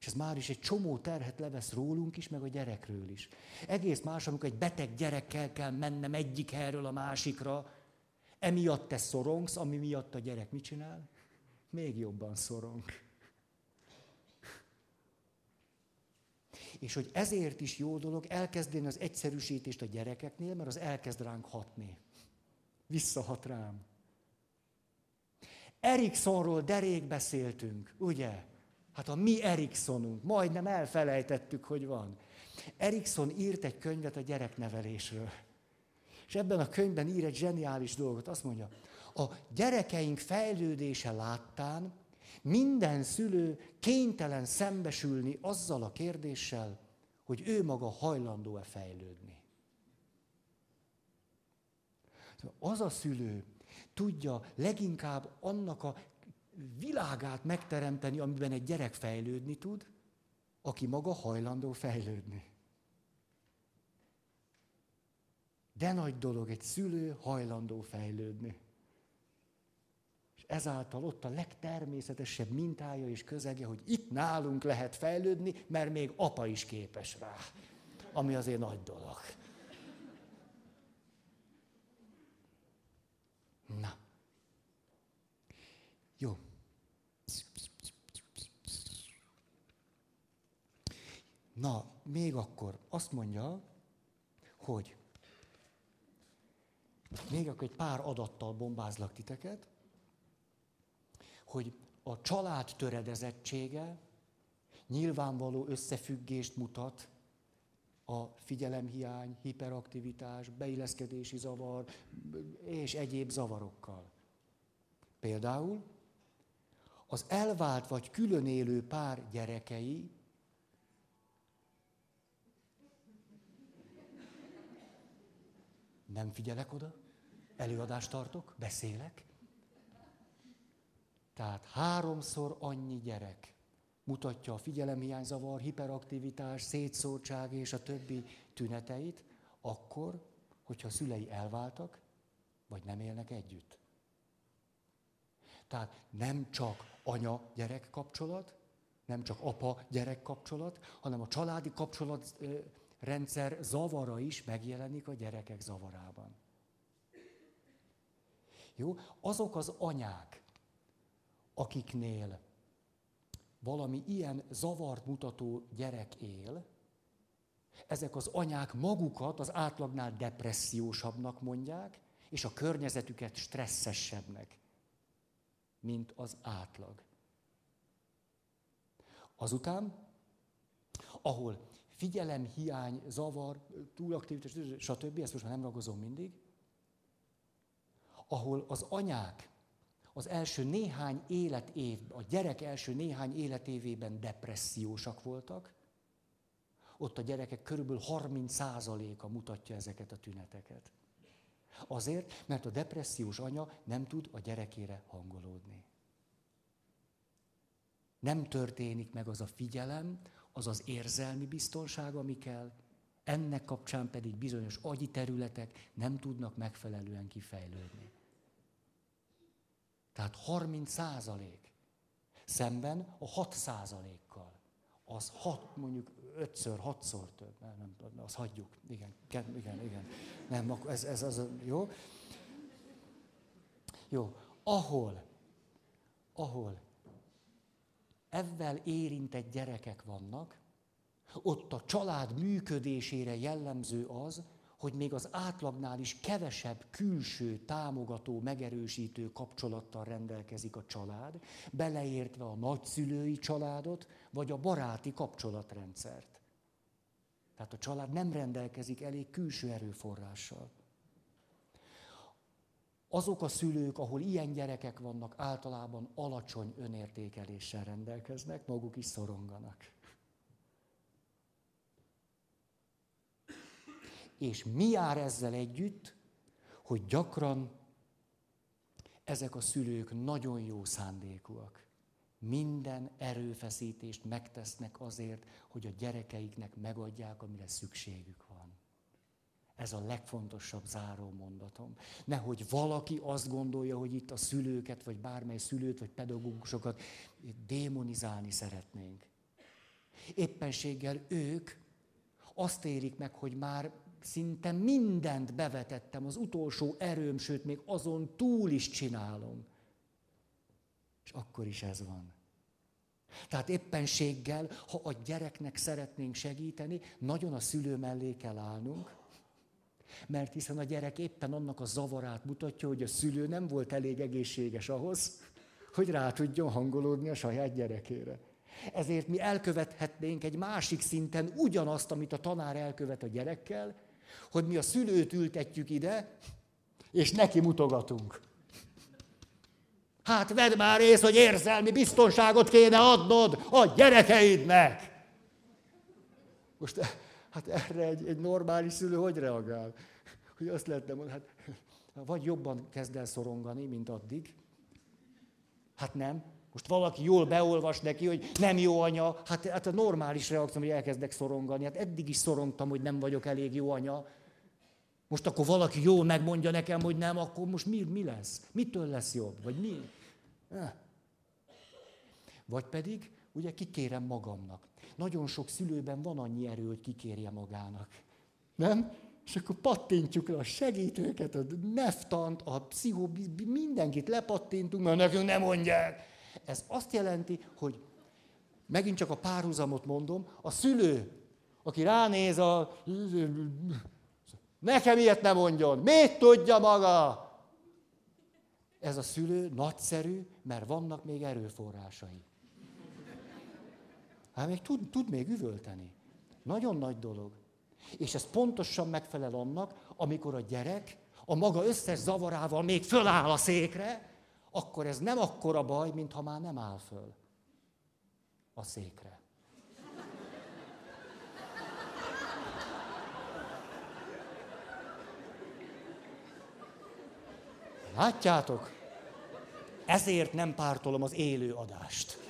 Ez már is egy csomó terhet levesz rólunk is, meg a gyerekről is. Egész más, amikor egy beteg gyerekkel kell mennem egyik helyről a másikra, emiatt te szorongsz, ami miatt a gyerek mit csinál? Még jobban szorong. És hogy ezért is jó dolog elkezdeni az egyszerűsítést a gyerekeknél, mert az elkezd ránk hatni. Visszahat rám. Eriksonról derék beszéltünk, ugye? Hát a mi Eriksonunk, majdnem elfelejtettük, hogy van. Erikson írt egy könyvet a gyereknevelésről. És ebben a könyvben ír egy zseniális dolgot. Azt mondja, a gyerekeink fejlődése láttán minden szülő kénytelen szembesülni azzal a kérdéssel, hogy ő maga hajlandó-e fejlődni. Az a szülő tudja leginkább annak a világát megteremteni, amiben egy gyerek fejlődni tud, aki maga hajlandó fejlődni. De nagy dolog egy szülő hajlandó fejlődni. És ezáltal ott a legtermészetesebb mintája és közege, hogy itt nálunk lehet fejlődni, mert még apa is képes rá. Ami azért nagy dolog. Na. Jó. Na, még akkor azt mondja, hogy még akkor egy pár adattal bombázlak titeket, hogy a család töredezettsége nyilvánvaló összefüggést mutat a figyelemhiány, hiperaktivitás, beilleszkedési zavar és egyéb zavarokkal. Például az elvált vagy külön élő pár gyerekei nem figyelek oda, előadást tartok, beszélek. Tehát háromszor annyi gyerek mutatja a figyelemhiányzavar, hiperaktivitás, szétszórtság és a többi tüneteit, akkor, hogyha a szülei elváltak, vagy nem élnek együtt. Tehát nem csak anya-gyerek kapcsolat, nem csak apa-gyerek kapcsolat, hanem a családi kapcsolat rendszer zavara is megjelenik a gyerekek zavarában. Jó? Azok az anyák, akiknél valami ilyen zavart mutató gyerek él, ezek az anyák magukat az átlagnál depressziósabbnak mondják, és a környezetüket stresszesebbnek, mint az átlag. Azután, ahol figyelemhiány, zavar, túlaktivitás, stb., ezt most már nem ragozom mindig, ahol az anyák az első néhány életév, a gyerek első néhány életévében depressziósak voltak, ott a gyerekek körülbelül 30%-a mutatja ezeket a tüneteket. Azért, mert a depressziós anya nem tud a gyerekére hangolódni. Nem történik meg az a figyelem, az az érzelmi biztonság, ami kell, ennek kapcsán pedig bizonyos agyi területek nem tudnak megfelelően kifejlődni. Tehát 30 százalék szemben a 6 százalékkal. Az hat, mondjuk ötször, hatszor több. Nem, nem, azt hagyjuk. Igen, igen, igen. Nem, ez, ez az, jó? Jó, ahol, ahol ezzel érintett gyerekek vannak, ott a család működésére jellemző az, hogy még az átlagnál is kevesebb külső, támogató, megerősítő kapcsolattal rendelkezik a család, beleértve a nagyszülői családot, vagy a baráti kapcsolatrendszert. Tehát a család nem rendelkezik elég külső erőforrással. Azok a szülők, ahol ilyen gyerekek vannak, általában alacsony önértékeléssel rendelkeznek, maguk is szoronganak. És mi jár ezzel együtt, hogy gyakran ezek a szülők nagyon jó szándékúak. Minden erőfeszítést megtesznek azért, hogy a gyerekeiknek megadják, amire szükségük. Ez a legfontosabb záró mondatom. Nehogy valaki azt gondolja, hogy itt a szülőket, vagy bármely szülőt, vagy pedagógusokat démonizálni szeretnénk. Éppenséggel ők azt érik meg, hogy már szinte mindent bevetettem, az utolsó erőm, sőt, még azon túl is csinálom. És akkor is ez van. Tehát éppenséggel, ha a gyereknek szeretnénk segíteni, nagyon a szülő mellé kell állnunk, mert hiszen a gyerek éppen annak a zavarát mutatja, hogy a szülő nem volt elég egészséges ahhoz, hogy rá tudjon hangolódni a saját gyerekére. Ezért mi elkövethetnénk egy másik szinten ugyanazt, amit a tanár elkövet a gyerekkel, hogy mi a szülőt ültetjük ide, és neki mutogatunk. Hát vedd már ész, hogy érzelmi biztonságot kéne adnod a gyerekeidnek. Most hát erre egy, egy normális szülő hogy reagál? Hogy azt lehetne mondani, hát vagy jobban kezd el szorongani, mint addig. Hát nem. Most valaki jól beolvas neki, hogy nem jó anya, hát, hát a normális reakció, hogy elkezdek szorongani. Hát eddig is szorongtam, hogy nem vagyok elég jó anya. Most akkor valaki jól megmondja nekem, hogy nem, akkor most mi, mi lesz? Mitől lesz jobb? Vagy mi? Vagy pedig, ugye kikérem magamnak. Nagyon sok szülőben van annyi erő, hogy kikérje magának. Nem? És akkor pattintjuk le a segítőket, a neftant, a pszichó, mindenkit lepattintunk, mert nekünk nem mondják. Ez azt jelenti, hogy megint csak a párhuzamot mondom, a szülő, aki ránéz a... Nekem ilyet nem mondjon, mit tudja maga? Ez a szülő nagyszerű, mert vannak még erőforrásai. Hát még tud, tud még üvölteni. Nagyon nagy dolog. És ez pontosan megfelel annak, amikor a gyerek a maga összes zavarával még föláll a székre, akkor ez nem akkora baj, mint ha már nem áll föl a székre. Látjátok? Ezért nem pártolom az élő adást.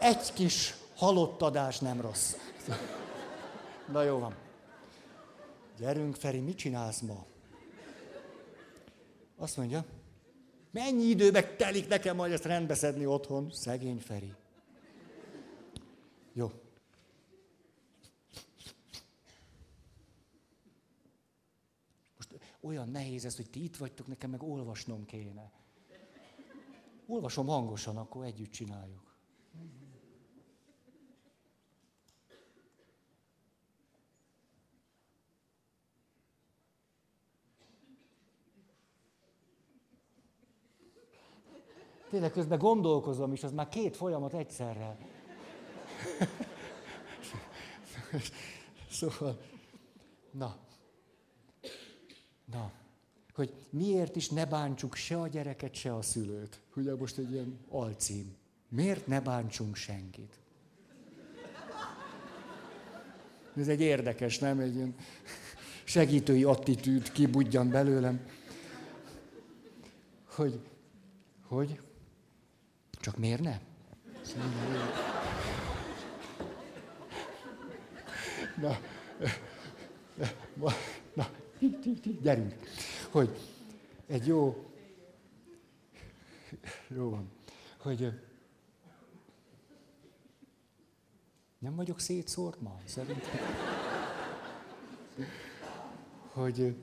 Egy kis halott adás nem rossz. Na jó van. Gyerünk, Feri, mit csinálsz ma? Azt mondja, mennyi időbe telik nekem majd ezt rendbeszedni otthon? Szegény Feri. Jó. Most olyan nehéz ez, hogy ti itt vagytok, nekem meg olvasnom kéne. Olvasom hangosan, akkor együtt csináljuk. Tényleg közben gondolkozom is, az már két folyamat egyszerre. szóval, na, na, hogy miért is ne bántsuk se a gyereket, se a szülőt. Ugye most egy ilyen alcím. Miért ne bántsunk senkit? Ez egy érdekes, nem? Egy ilyen segítői attitűd kibudjan belőlem. Hogy, hogy csak miért ne? Na, na, na, gyerünk. Hogy egy jó, jó van, hogy nem vagyok szétszórt ma, szerintem. Hogy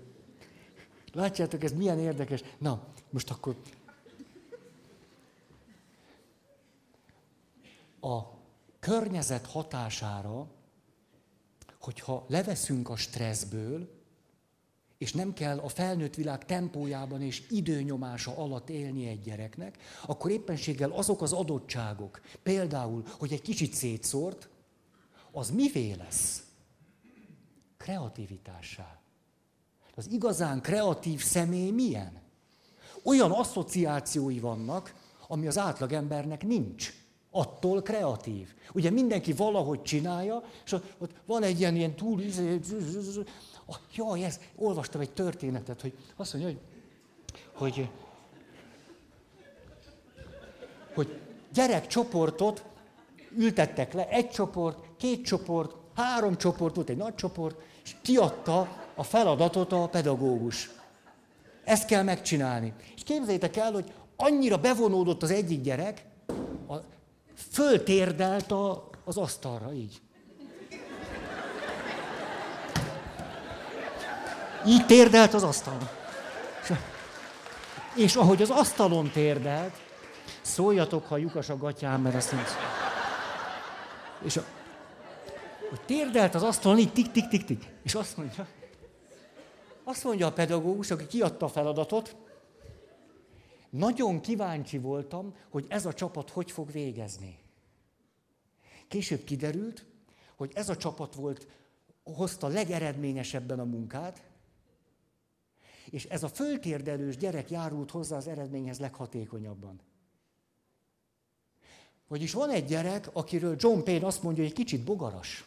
látjátok, ez milyen érdekes. Na, most akkor a környezet hatására, hogyha leveszünk a stresszből, és nem kell a felnőtt világ tempójában és időnyomása alatt élni egy gyereknek, akkor éppenséggel azok az adottságok, például, hogy egy kicsit szétszórt, az mivé lesz? Kreativitássá. Az igazán kreatív személy milyen? Olyan asszociációi vannak, ami az átlagembernek nincs attól kreatív. Ugye mindenki valahogy csinálja, és ott van egy ilyen, ilyen túl... Izé, jaj, ez, olvastam egy történetet, hogy azt mondja, hogy, hogy, hogy gyerekcsoportot ültettek le, egy csoport, két csoport, három csoport, volt egy nagy csoport, és kiadta a feladatot a pedagógus. Ezt kell megcsinálni. És képzeljétek el, hogy annyira bevonódott az egyik gyerek, a föltérdelt a, az asztalra, így. Így térdelt az asztalra. És, és ahogy az asztalon térdelt, szóljatok, ha lyukas a gatyám, mert azt nincs. És a, hogy térdelt az asztalon, így tik-tik-tik-tik. És azt mondja, azt mondja a pedagógus, aki kiadta a feladatot, nagyon kíváncsi voltam, hogy ez a csapat hogy fog végezni. Később kiderült, hogy ez a csapat volt, hozta legeredményesebben a munkát, És ez a föltérdelős gyerek járult hozzá az eredményhez leghatékonyabban. Vagyis van egy gyerek, akiről John Payne azt mondja, hogy egy kicsit bogaras.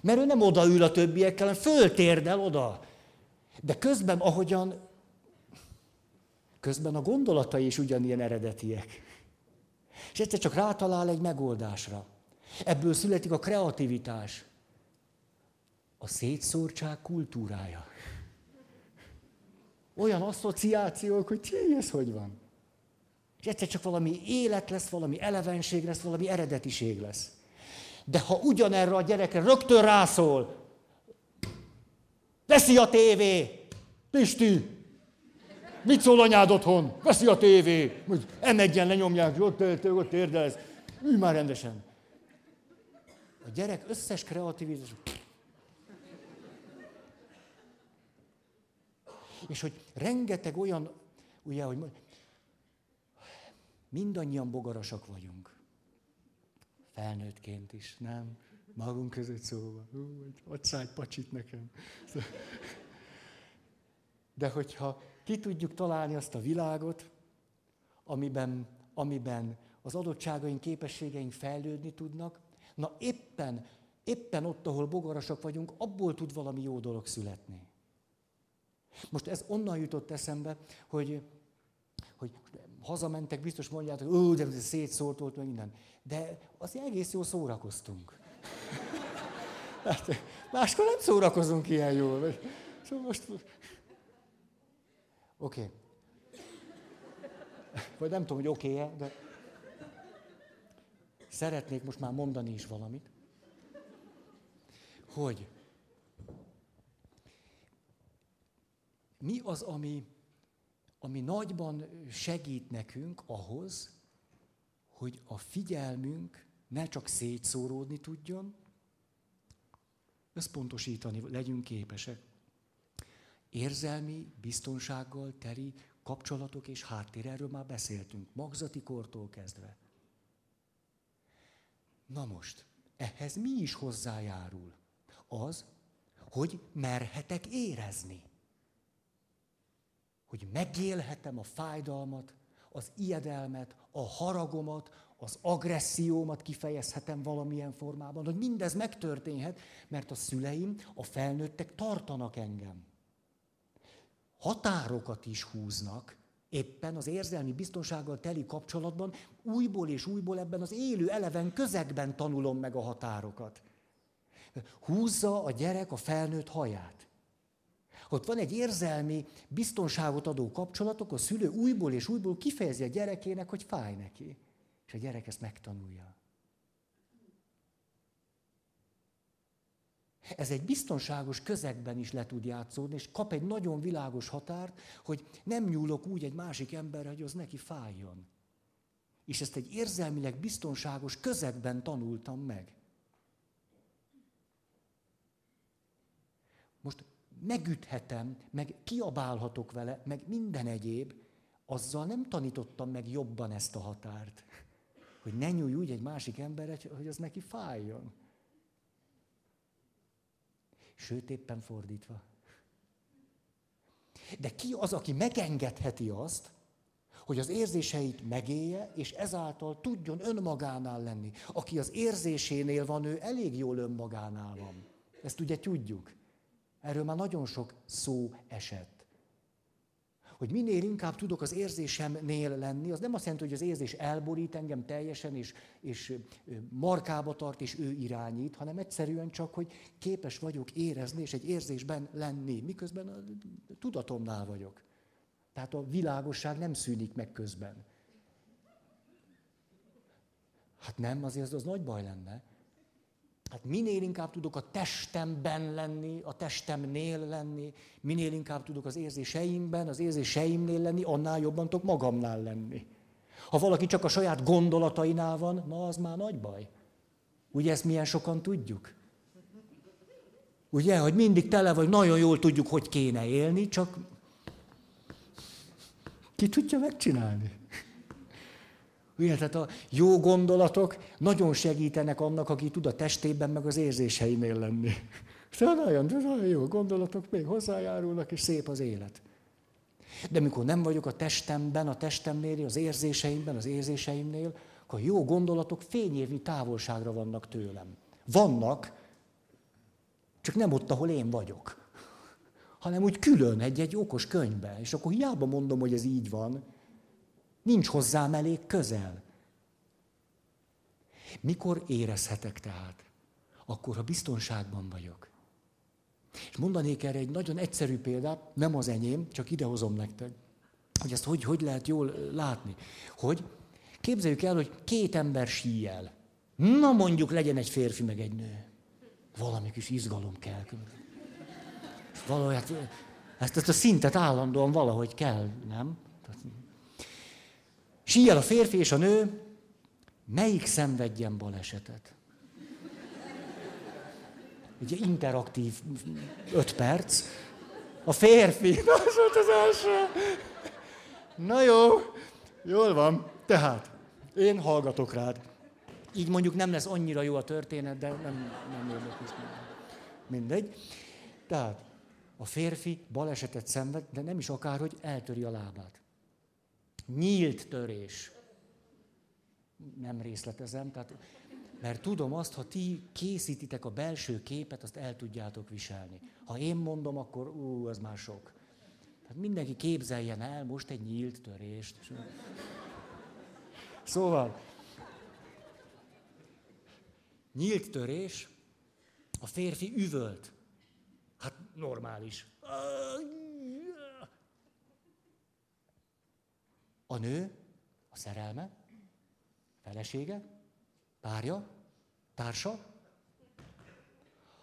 Mert ő nem odaül a többiekkel, hanem föltérdel oda. De közben, ahogyan, közben a gondolatai is ugyanilyen eredetiek. És egyszer csak rátalál egy megoldásra. Ebből születik a kreativitás. A szétszórtság kultúrája. Olyan asszociációk, hogy ez hogy van. És egyszer csak valami élet lesz, valami elevenség lesz, valami eredetiség lesz. De ha ugyanerre a gyerekre rögtön rászól, veszi a tévé, Pisti, mit szól anyád otthon? Veszi a tévé, emegyen lenyomják, ott, ott érdelez, ülj már rendesen. A gyerek összes kreativitás. És hogy rengeteg olyan, ugye, hogy mindannyian bogarasak vagyunk. Felnőttként is, nem? Magunk között szóval. Adsz egy pacsit nekem. De hogyha ki tudjuk találni azt a világot, amiben, amiben az adottságaink, képességeink fejlődni tudnak, na éppen, éppen ott, ahol bogarasak vagyunk, abból tud valami jó dolog születni. Most ez onnan jutott eszembe, hogy, hogy hazamentek, biztos mondjátok, hogy de ez szétszórt volt, meg minden. De az egész jól szórakoztunk. Hát, máskor nem szórakozunk ilyen jól. Szóval most... Oké. Okay. Vagy nem tudom, hogy oké okay-e, de szeretnék most már mondani is valamit. Hogy mi az, ami, ami nagyban segít nekünk ahhoz, hogy a figyelmünk ne csak szétszóródni tudjon, összpontosítani legyünk képesek. Érzelmi, biztonsággal teli kapcsolatok és háttér, erről már beszéltünk, magzati kortól kezdve. Na most, ehhez mi is hozzájárul? Az, hogy merhetek érezni hogy megélhetem a fájdalmat, az ijedelmet, a haragomat, az agressziómat kifejezhetem valamilyen formában, hogy mindez megtörténhet, mert a szüleim, a felnőttek tartanak engem. Határokat is húznak, éppen az érzelmi biztonsággal teli kapcsolatban újból és újból ebben az élő, eleven közegben tanulom meg a határokat. Húzza a gyerek a felnőtt haját. Ott van egy érzelmi, biztonságot adó kapcsolatok, a szülő újból és újból kifejezi a gyerekének, hogy fáj neki. És a gyerek ezt megtanulja. Ez egy biztonságos közegben is le tud játszódni, és kap egy nagyon világos határt, hogy nem nyúlok úgy egy másik emberre, hogy az neki fájjon. És ezt egy érzelmileg biztonságos közegben tanultam meg. Most megüthetem, meg kiabálhatok vele, meg minden egyéb, azzal nem tanítottam meg jobban ezt a határt. Hogy ne nyújj úgy egy másik emberre, hogy az neki fájjon. Sőt, éppen fordítva. De ki az, aki megengedheti azt, hogy az érzéseit megélje, és ezáltal tudjon önmagánál lenni. Aki az érzésénél van, ő elég jól önmagánál van. Ezt ugye tudjuk. Erről már nagyon sok szó esett. Hogy minél inkább tudok az érzésemnél lenni, az nem azt jelenti, hogy az érzés elborít engem teljesen, és, és markába tart, és ő irányít, hanem egyszerűen csak, hogy képes vagyok érezni, és egy érzésben lenni, miközben a tudatomnál vagyok. Tehát a világosság nem szűnik meg közben. Hát nem, azért az, az nagy baj lenne. Hát minél inkább tudok a testemben lenni, a testemnél lenni, minél inkább tudok az érzéseimben, az érzéseimnél lenni, annál jobban tudok magamnál lenni. Ha valaki csak a saját gondolatainál van, na az már nagy baj. Ugye ezt milyen sokan tudjuk? Ugye, hogy mindig tele vagy, nagyon jól tudjuk, hogy kéne élni, csak ki tudja megcsinálni? Ugye, tehát a jó gondolatok nagyon segítenek annak, aki tud a testében, meg az érzéseinél lenni. És nagyon, nagyon jó gondolatok még hozzájárulnak, és szép az élet. De mikor nem vagyok a testemben, a testemnél, az érzéseimben, az érzéseimnél, akkor a jó gondolatok fényévnyi távolságra vannak tőlem. Vannak, csak nem ott, ahol én vagyok. Hanem úgy külön egy-egy okos könyvben. És akkor hiába mondom, hogy ez így van. Nincs hozzám elég közel. Mikor érezhetek tehát? Akkor, ha biztonságban vagyok. És mondanék erre egy nagyon egyszerű példát, nem az enyém, csak idehozom nektek, hogy ezt hogy, hogy lehet jól látni. Hogy képzeljük el, hogy két ember síjel. Na mondjuk legyen egy férfi meg egy nő. Valami kis izgalom kell. Valahogy, hát, ezt, ezt a szintet állandóan valahogy kell, nem? Síjel a férfi és a nő, melyik szenvedjen balesetet? Ugye interaktív öt perc. A férfi, az volt az első. Na jó, jól van. Tehát, én hallgatok rád. Így mondjuk nem lesz annyira jó a történet, de nem, nem érdekel. Mindegy. Tehát, a férfi balesetet szenved, de nem is akár, hogy eltöri a lábát. Nyílt törés. Nem részletezem, tehát mert tudom azt, ha ti készítitek a belső képet, azt el tudjátok viselni. Ha én mondom, akkor ú, ez már sok. Tehát mindenki képzeljen el most egy nyílt törést. Szóval, nyílt törés, a férfi üvölt. Hát normális. A nő, a szerelme, felesége, Párja? Társa?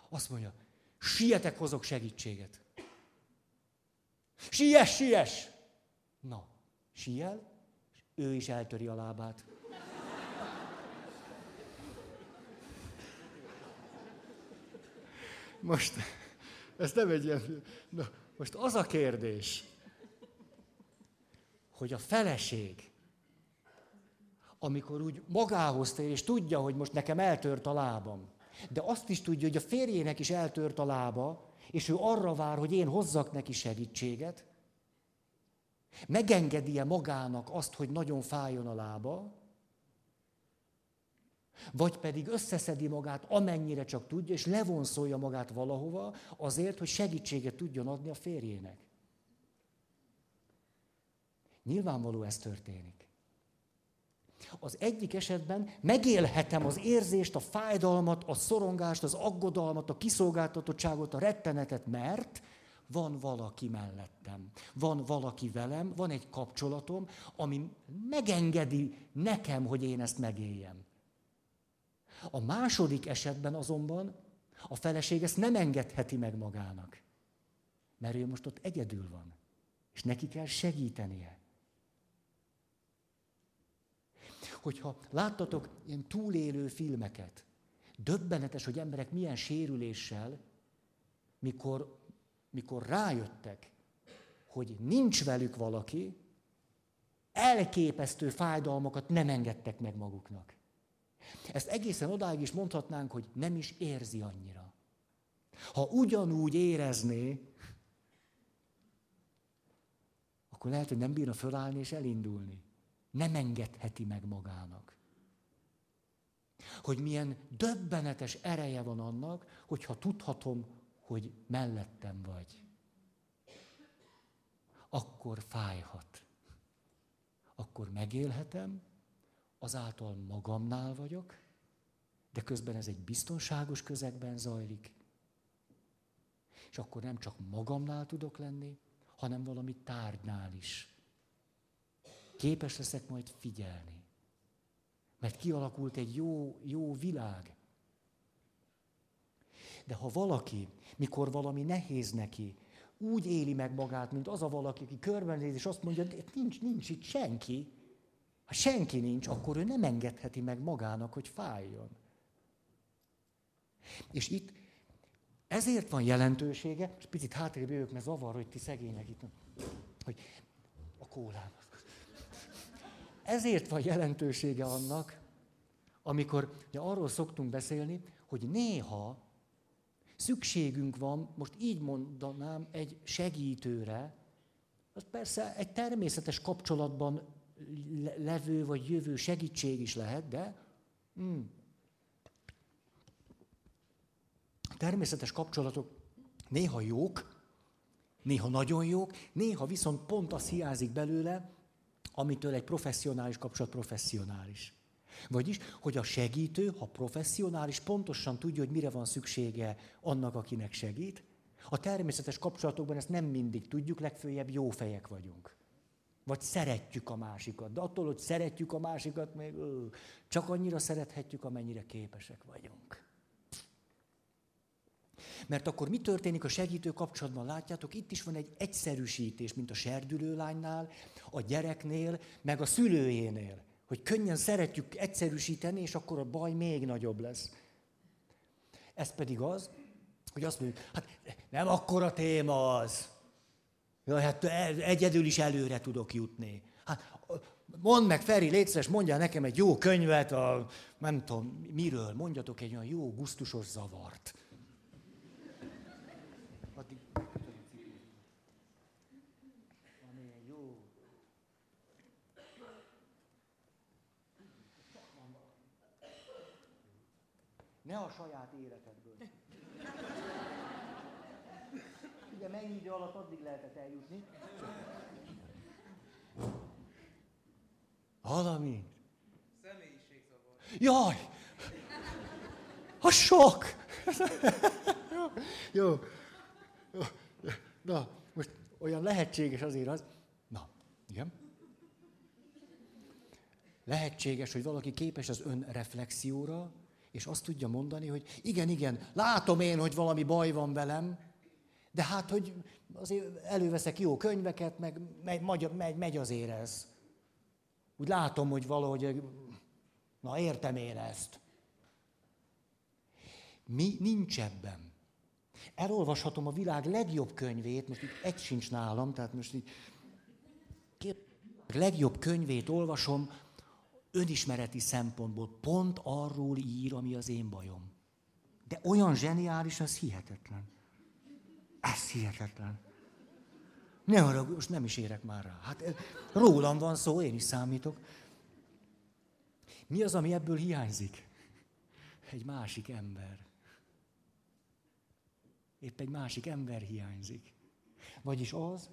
Azt mondja, sietek, hozok segítséget. Siess, siess! Na, siel, és ő is eltöri a lábát. Most, ez nem egy ilyen... Na, most az a kérdés, hogy a feleség amikor úgy magához tér, és tudja, hogy most nekem eltört a lábam. De azt is tudja, hogy a férjének is eltört a lába, és ő arra vár, hogy én hozzak neki segítséget. Megengedi-e magának azt, hogy nagyon fájjon a lába, vagy pedig összeszedi magát, amennyire csak tudja, és levonszolja magát valahova, azért, hogy segítséget tudjon adni a férjének. Nyilvánvaló ez történik. Az egyik esetben megélhetem az érzést, a fájdalmat, a szorongást, az aggodalmat, a kiszolgáltatottságot, a rettenetet, mert van valaki mellettem, van valaki velem, van egy kapcsolatom, ami megengedi nekem, hogy én ezt megéljem. A második esetben azonban a feleség ezt nem engedheti meg magának, mert ő most ott egyedül van, és neki kell segítenie. Hogyha láttatok ilyen túlélő filmeket, döbbenetes, hogy emberek milyen sérüléssel, mikor, mikor rájöttek, hogy nincs velük valaki, elképesztő fájdalmakat nem engedtek meg maguknak. Ezt egészen odáig is mondhatnánk, hogy nem is érzi annyira. Ha ugyanúgy érezné, akkor lehet, hogy nem bírna fölállni és elindulni nem engedheti meg magának. Hogy milyen döbbenetes ereje van annak, hogyha tudhatom, hogy mellettem vagy. Akkor fájhat. Akkor megélhetem, azáltal magamnál vagyok, de közben ez egy biztonságos közegben zajlik. És akkor nem csak magamnál tudok lenni, hanem valami tárgynál is képes leszek majd figyelni. Mert kialakult egy jó, jó világ. De ha valaki, mikor valami nehéz neki, úgy éli meg magát, mint az a valaki, aki körbenéz, és azt mondja, hogy nincs, nincs itt senki, ha senki nincs, akkor ő nem engedheti meg magának, hogy fájjon. És itt ezért van jelentősége, és picit hátrébb jövök, mert zavar, hogy ti szegények itt, hogy a kólám. Ezért van jelentősége annak, amikor ugye arról szoktunk beszélni, hogy néha szükségünk van, most így mondanám, egy segítőre, az persze egy természetes kapcsolatban levő vagy jövő segítség is lehet, de hmm, természetes kapcsolatok néha jók, néha nagyon jók, néha viszont pont az hiányzik belőle, amitől egy professzionális kapcsolat professzionális. Vagyis, hogy a segítő, ha professzionális, pontosan tudja, hogy mire van szüksége annak, akinek segít. A természetes kapcsolatokban ezt nem mindig tudjuk, legfőjebb jó fejek vagyunk. Vagy szeretjük a másikat. De attól, hogy szeretjük a másikat, még ö, csak annyira szerethetjük, amennyire képesek vagyunk. Mert akkor mi történik a segítő kapcsolatban? Látjátok, itt is van egy egyszerűsítés, mint a serdülőlánynál, a gyereknél, meg a szülőjénél. Hogy könnyen szeretjük egyszerűsíteni, és akkor a baj még nagyobb lesz. Ez pedig az, hogy azt mondjuk, hát nem akkora téma az. Jaj, hát egyedül is előre tudok jutni. Hát mondd meg, Feri, létszeres, mondjál nekem egy jó könyvet, a, nem tudom, miről, mondjatok egy olyan jó, gusztusos zavart. Addig jó. Ne a saját életedből. Ugye mennyi idő alatt addig lehetett eljutni? Valami. Személyiségzavar. Jaj! A sok! jó. jó. Na, most olyan lehetséges azért az. Na, igen. Lehetséges, hogy valaki képes az önreflexióra, és azt tudja mondani, hogy igen, igen, látom én, hogy valami baj van velem, de hát, hogy azért előveszek jó könyveket, meg megy, megy, megy azért ez. Úgy látom, hogy valahogy, na értem én ezt. Mi nincs ebben. Elolvashatom a világ legjobb könyvét, most itt egy sincs nálam, tehát most így kép, legjobb könyvét olvasom, önismereti szempontból pont arról ír, ami az én bajom. De olyan zseniális, az hihetetlen. Ez hihetetlen. Ne arra, most nem is érek már rá. Hát eh, rólam van szó, én is számítok. Mi az, ami ebből hiányzik? Egy másik ember. Épp egy másik ember hiányzik. Vagyis az,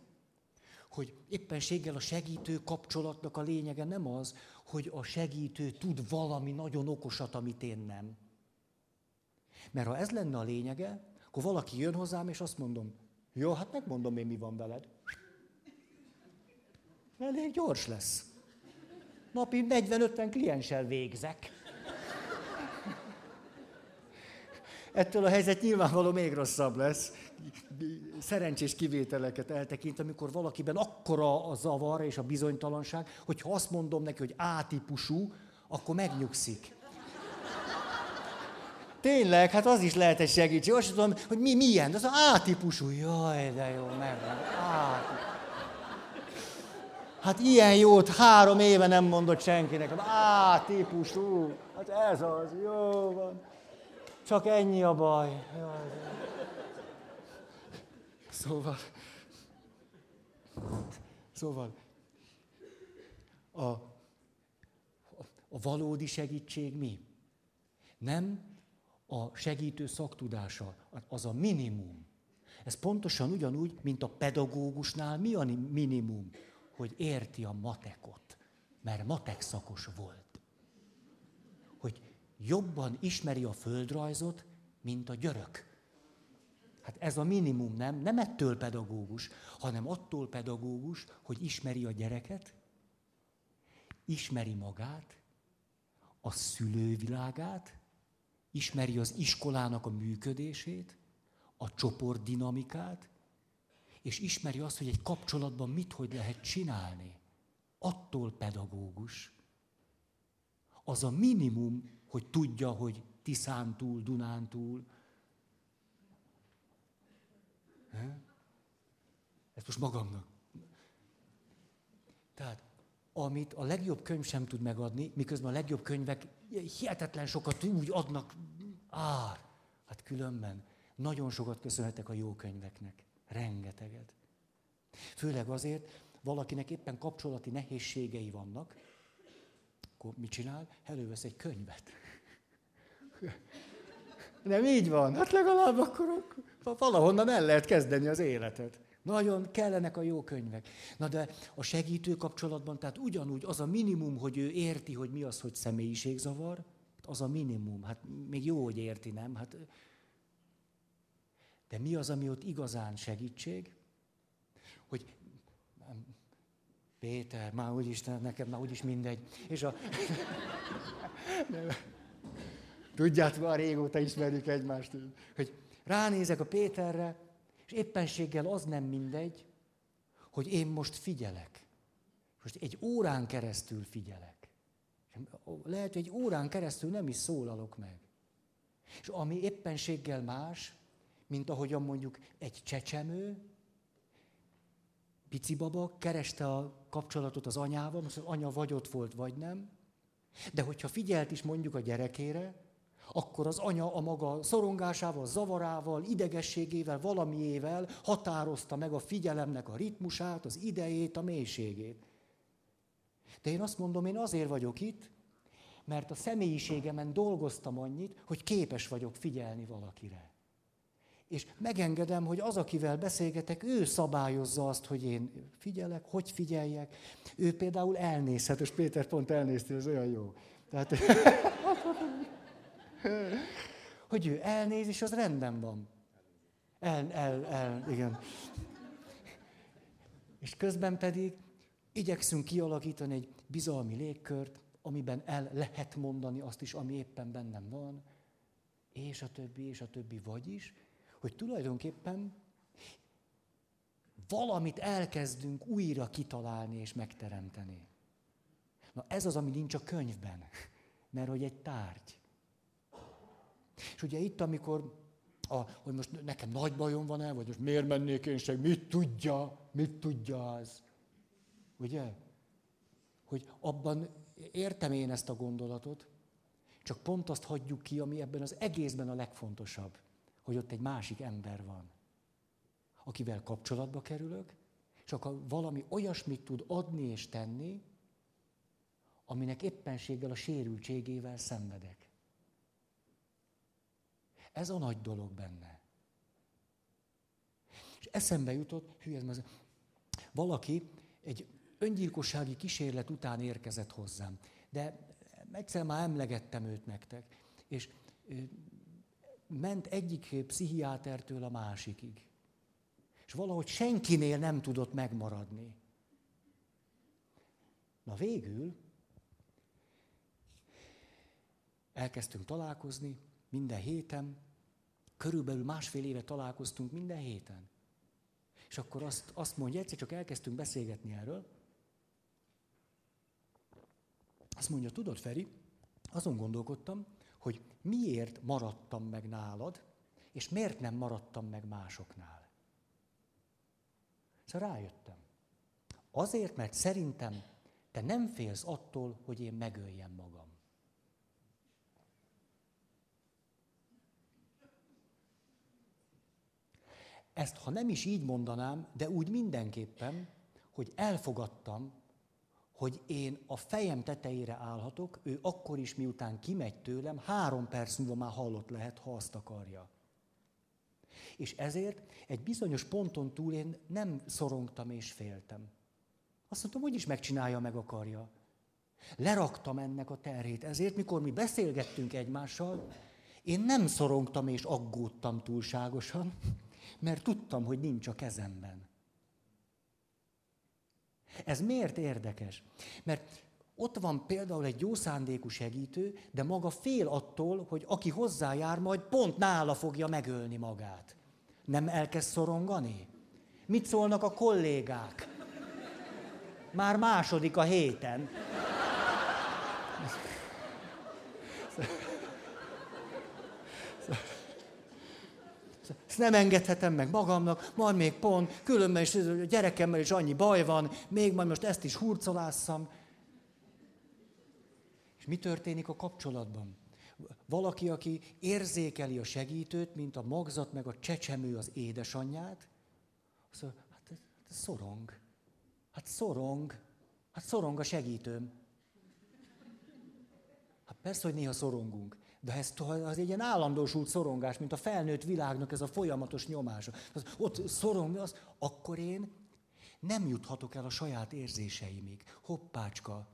hogy éppenséggel a segítő kapcsolatnak a lényege nem az, hogy a segítő tud valami nagyon okosat, amit én nem. Mert ha ez lenne a lényege, akkor valaki jön hozzám, és azt mondom, jó, hát megmondom én, mi van veled. Elég gyors lesz. Napi 40-50 klienssel végzek. Ettől a helyzet nyilvánvaló még rosszabb lesz. Szerencsés kivételeket eltekint, amikor valakiben akkora a zavar és a bizonytalanság, hogy ha azt mondom neki, hogy A-típusú, akkor megnyugszik. Tényleg, hát az is lehet egy segítség. Azt tudom, hogy mi milyen, az A-típusú. Jaj, de jó, megvan. Hát ilyen jót három éve nem mondott senkinek. A-típusú. Hát ez az, jó van. Csak ennyi a baj. Jaj, Szóval, szóval a, a, valódi segítség mi? Nem a segítő szaktudása, az a minimum. Ez pontosan ugyanúgy, mint a pedagógusnál mi a minimum, hogy érti a matekot, mert matek szakos volt. Hogy jobban ismeri a földrajzot, mint a györök. Hát ez a minimum, nem? Nem ettől pedagógus, hanem attól pedagógus, hogy ismeri a gyereket, ismeri magát, a szülővilágát, ismeri az iskolának a működését, a csoport dinamikát, és ismeri azt, hogy egy kapcsolatban mit, hogy lehet csinálni. Attól pedagógus. Az a minimum, hogy tudja, hogy Tiszántúl, Dunántúl. Ezt most magamnak. Tehát, amit a legjobb könyv sem tud megadni, miközben a legjobb könyvek hihetetlen sokat úgy adnak ár. Hát különben Nagyon sokat köszönhetek a jó könyveknek. Rengeteget. Főleg azért, valakinek éppen kapcsolati nehézségei vannak, akkor mit csinál? Elővesz egy könyvet. Nem így van. Hát legalább akkor valahonnan el lehet kezdeni az életet. Nagyon kellenek a jó könyvek. Na de a segítő kapcsolatban, tehát ugyanúgy az a minimum, hogy ő érti, hogy mi az, hogy személyiségzavar, az a minimum. Hát még jó, hogy érti, nem? Hát, de mi az, ami ott igazán segítség? Hogy Péter, már úgyis, nekem már úgyis mindegy. És a... Tudjátok, már régóta ismerjük egymást, hogy ránézek a Péterre, és éppenséggel az nem mindegy, hogy én most figyelek. Most egy órán keresztül figyelek. Lehet, hogy egy órán keresztül nem is szólalok meg. És ami éppenséggel más, mint ahogyan mondjuk egy csecsemő, pici baba kereste a kapcsolatot az anyával, most az anya vagy ott volt, vagy nem. De hogyha figyelt is mondjuk a gyerekére, akkor az anya a maga szorongásával, zavarával, idegességével, valamiével határozta meg a figyelemnek a ritmusát, az idejét, a mélységét. De én azt mondom, én azért vagyok itt, mert a személyiségemen dolgoztam annyit, hogy képes vagyok figyelni valakire. És megengedem, hogy az, akivel beszélgetek, ő szabályozza azt, hogy én figyelek, hogy figyeljek. Ő például elnézhet, és Péter pont elnézte, ez olyan jó. Tehát, hogy ő elnéz, és az rendben van. El, el, el, igen. És közben pedig igyekszünk kialakítani egy bizalmi légkört, amiben el lehet mondani azt is, ami éppen bennem van, és a többi, és a többi, vagyis, hogy tulajdonképpen valamit elkezdünk újra kitalálni és megteremteni. Na ez az, ami nincs a könyvben, mert hogy egy tárgy. És ugye itt, amikor, a, hogy most nekem nagy bajom van-e, vagy most miért mennék én se, mit tudja, mit tudja az. Ugye? Hogy abban értem én ezt a gondolatot, csak pont azt hagyjuk ki, ami ebben az egészben a legfontosabb hogy ott egy másik ember van, akivel kapcsolatba kerülök, és akkor valami olyasmit tud adni és tenni, aminek éppenséggel a sérültségével szenvedek. Ez a nagy dolog benne. És eszembe jutott, hű, ez valaki egy öngyilkossági kísérlet után érkezett hozzám. De egyszer már emlegettem őt nektek. És ment egyik pszichiátertől a másikig. És valahogy senkinél nem tudott megmaradni. Na végül elkezdtünk találkozni minden héten, körülbelül másfél éve találkoztunk minden héten. És akkor azt, azt mondja, egyszer csak elkezdtünk beszélgetni erről, azt mondja, tudod, Feri, azon gondolkodtam, hogy miért maradtam meg nálad, és miért nem maradtam meg másoknál. Szóval rájöttem. Azért, mert szerintem te nem félsz attól, hogy én megöljem magam. Ezt, ha nem is így mondanám, de úgy mindenképpen, hogy elfogadtam, hogy én a fejem tetejére állhatok, ő akkor is, miután kimegy tőlem, három perc múlva már hallott lehet, ha azt akarja. És ezért egy bizonyos ponton túl én nem szorongtam és féltem. Azt mondtam, hogy is megcsinálja, meg akarja. Leraktam ennek a terhét. Ezért, mikor mi beszélgettünk egymással, én nem szorongtam és aggódtam túlságosan, mert tudtam, hogy nincs a kezemben. Ez miért érdekes? Mert ott van például egy jó szándékú segítő, de maga fél attól, hogy aki hozzájár, majd pont nála fogja megölni magát. Nem elkezd szorongani? Mit szólnak a kollégák? Már második a héten. Ezt nem engedhetem meg magamnak, majd még pont, különben is a gyerekemmel is annyi baj van, még majd most ezt is hurcolásszam. És mi történik a kapcsolatban? valaki, aki érzékeli a segítőt, mint a magzat meg a csecsemő az édesanyját, azt mondja, hát ez, hát ez szorong. Hát szorong. Hát szorong a segítőm. Hát persze, hogy néha szorongunk. De ez az egy ilyen állandósult szorongás, mint a felnőtt világnak ez a folyamatos nyomása. Az, ott szorong, az, akkor én nem juthatok el a saját érzéseimig. Hoppácska.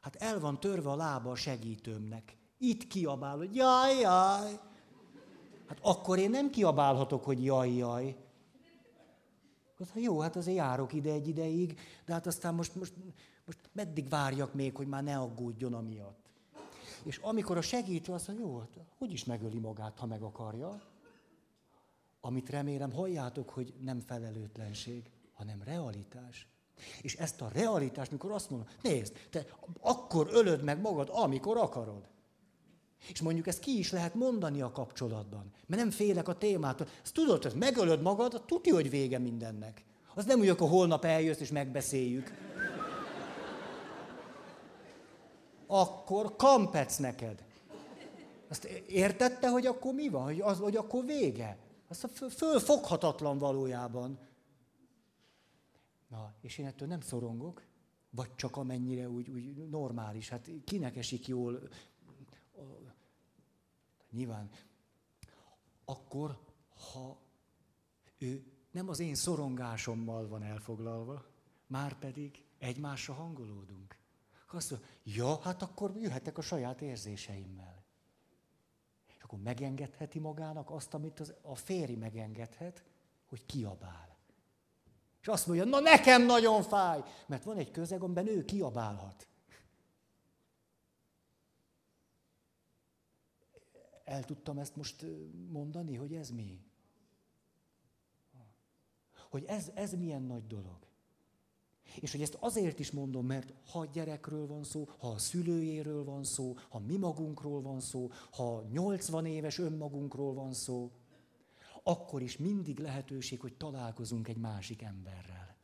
Hát el van törve a lába a segítőmnek. Itt kiabál, hogy jaj, jaj. Hát akkor én nem kiabálhatok, hogy jaj, jaj. Hát jó, hát azért járok ide egy ideig, de hát aztán most, most, most meddig várjak még, hogy már ne aggódjon amiatt. És amikor a segítő azt mondja, jó, hát hogy is megöli magát, ha meg akarja, amit remélem halljátok, hogy nem felelőtlenség, hanem realitás. És ezt a realitást, mikor azt mondom, nézd, te akkor ölöd meg magad, amikor akarod. És mondjuk ezt ki is lehet mondani a kapcsolatban, mert nem félek a témától. Ezt tudod, hogy megölöd magad, tudja, hogy vége mindennek. Az nem úgy, akkor holnap eljössz és megbeszéljük. Akkor kampec neked. Azt értette, hogy akkor mi van? Hogy, az, hogy akkor vége? Azt a fölfoghatatlan valójában. Na, és én ettől nem szorongok, vagy csak amennyire úgy, úgy normális. Hát kinek esik jól Nyilván akkor, ha ő nem az én szorongásommal van elfoglalva, már pedig egymásra hangolódunk. Azt mondja, ja, hát akkor jöhetek a saját érzéseimmel. És akkor megengedheti magának azt, amit az, a férj megengedhet, hogy kiabál. És azt mondja, na nekem nagyon fáj, mert van egy közeg, amiben ő kiabálhat. El tudtam ezt most mondani, hogy ez mi? Hogy ez, ez milyen nagy dolog. És hogy ezt azért is mondom, mert ha gyerekről van szó, ha a szülőjéről van szó, ha mi magunkról van szó, ha 80 éves önmagunkról van szó, akkor is mindig lehetőség, hogy találkozunk egy másik emberrel.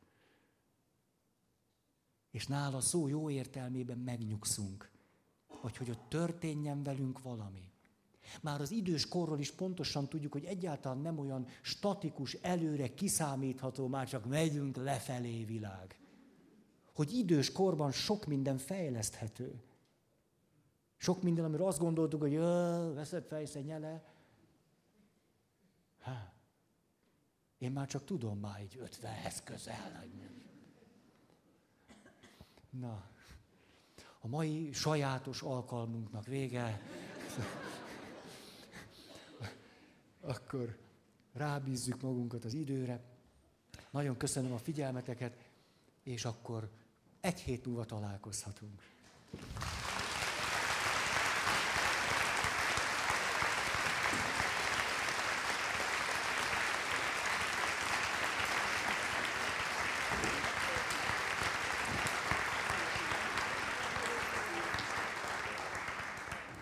És nála szó jó értelmében megnyugszunk, hogy, hogy ott történjen velünk valami. Már az idős korról is pontosan tudjuk, hogy egyáltalán nem olyan statikus, előre kiszámítható, már csak megyünk lefelé világ. Hogy idős korban sok minden fejleszthető. Sok minden, amiről azt gondoltuk, hogy veszed fejszenyele. Há. Én már csak tudom már egy ötvenhez közel. Na, a mai sajátos alkalmunknak vége akkor rábízzük magunkat az időre. Nagyon köszönöm a figyelmeteket, és akkor egy hét múlva találkozhatunk.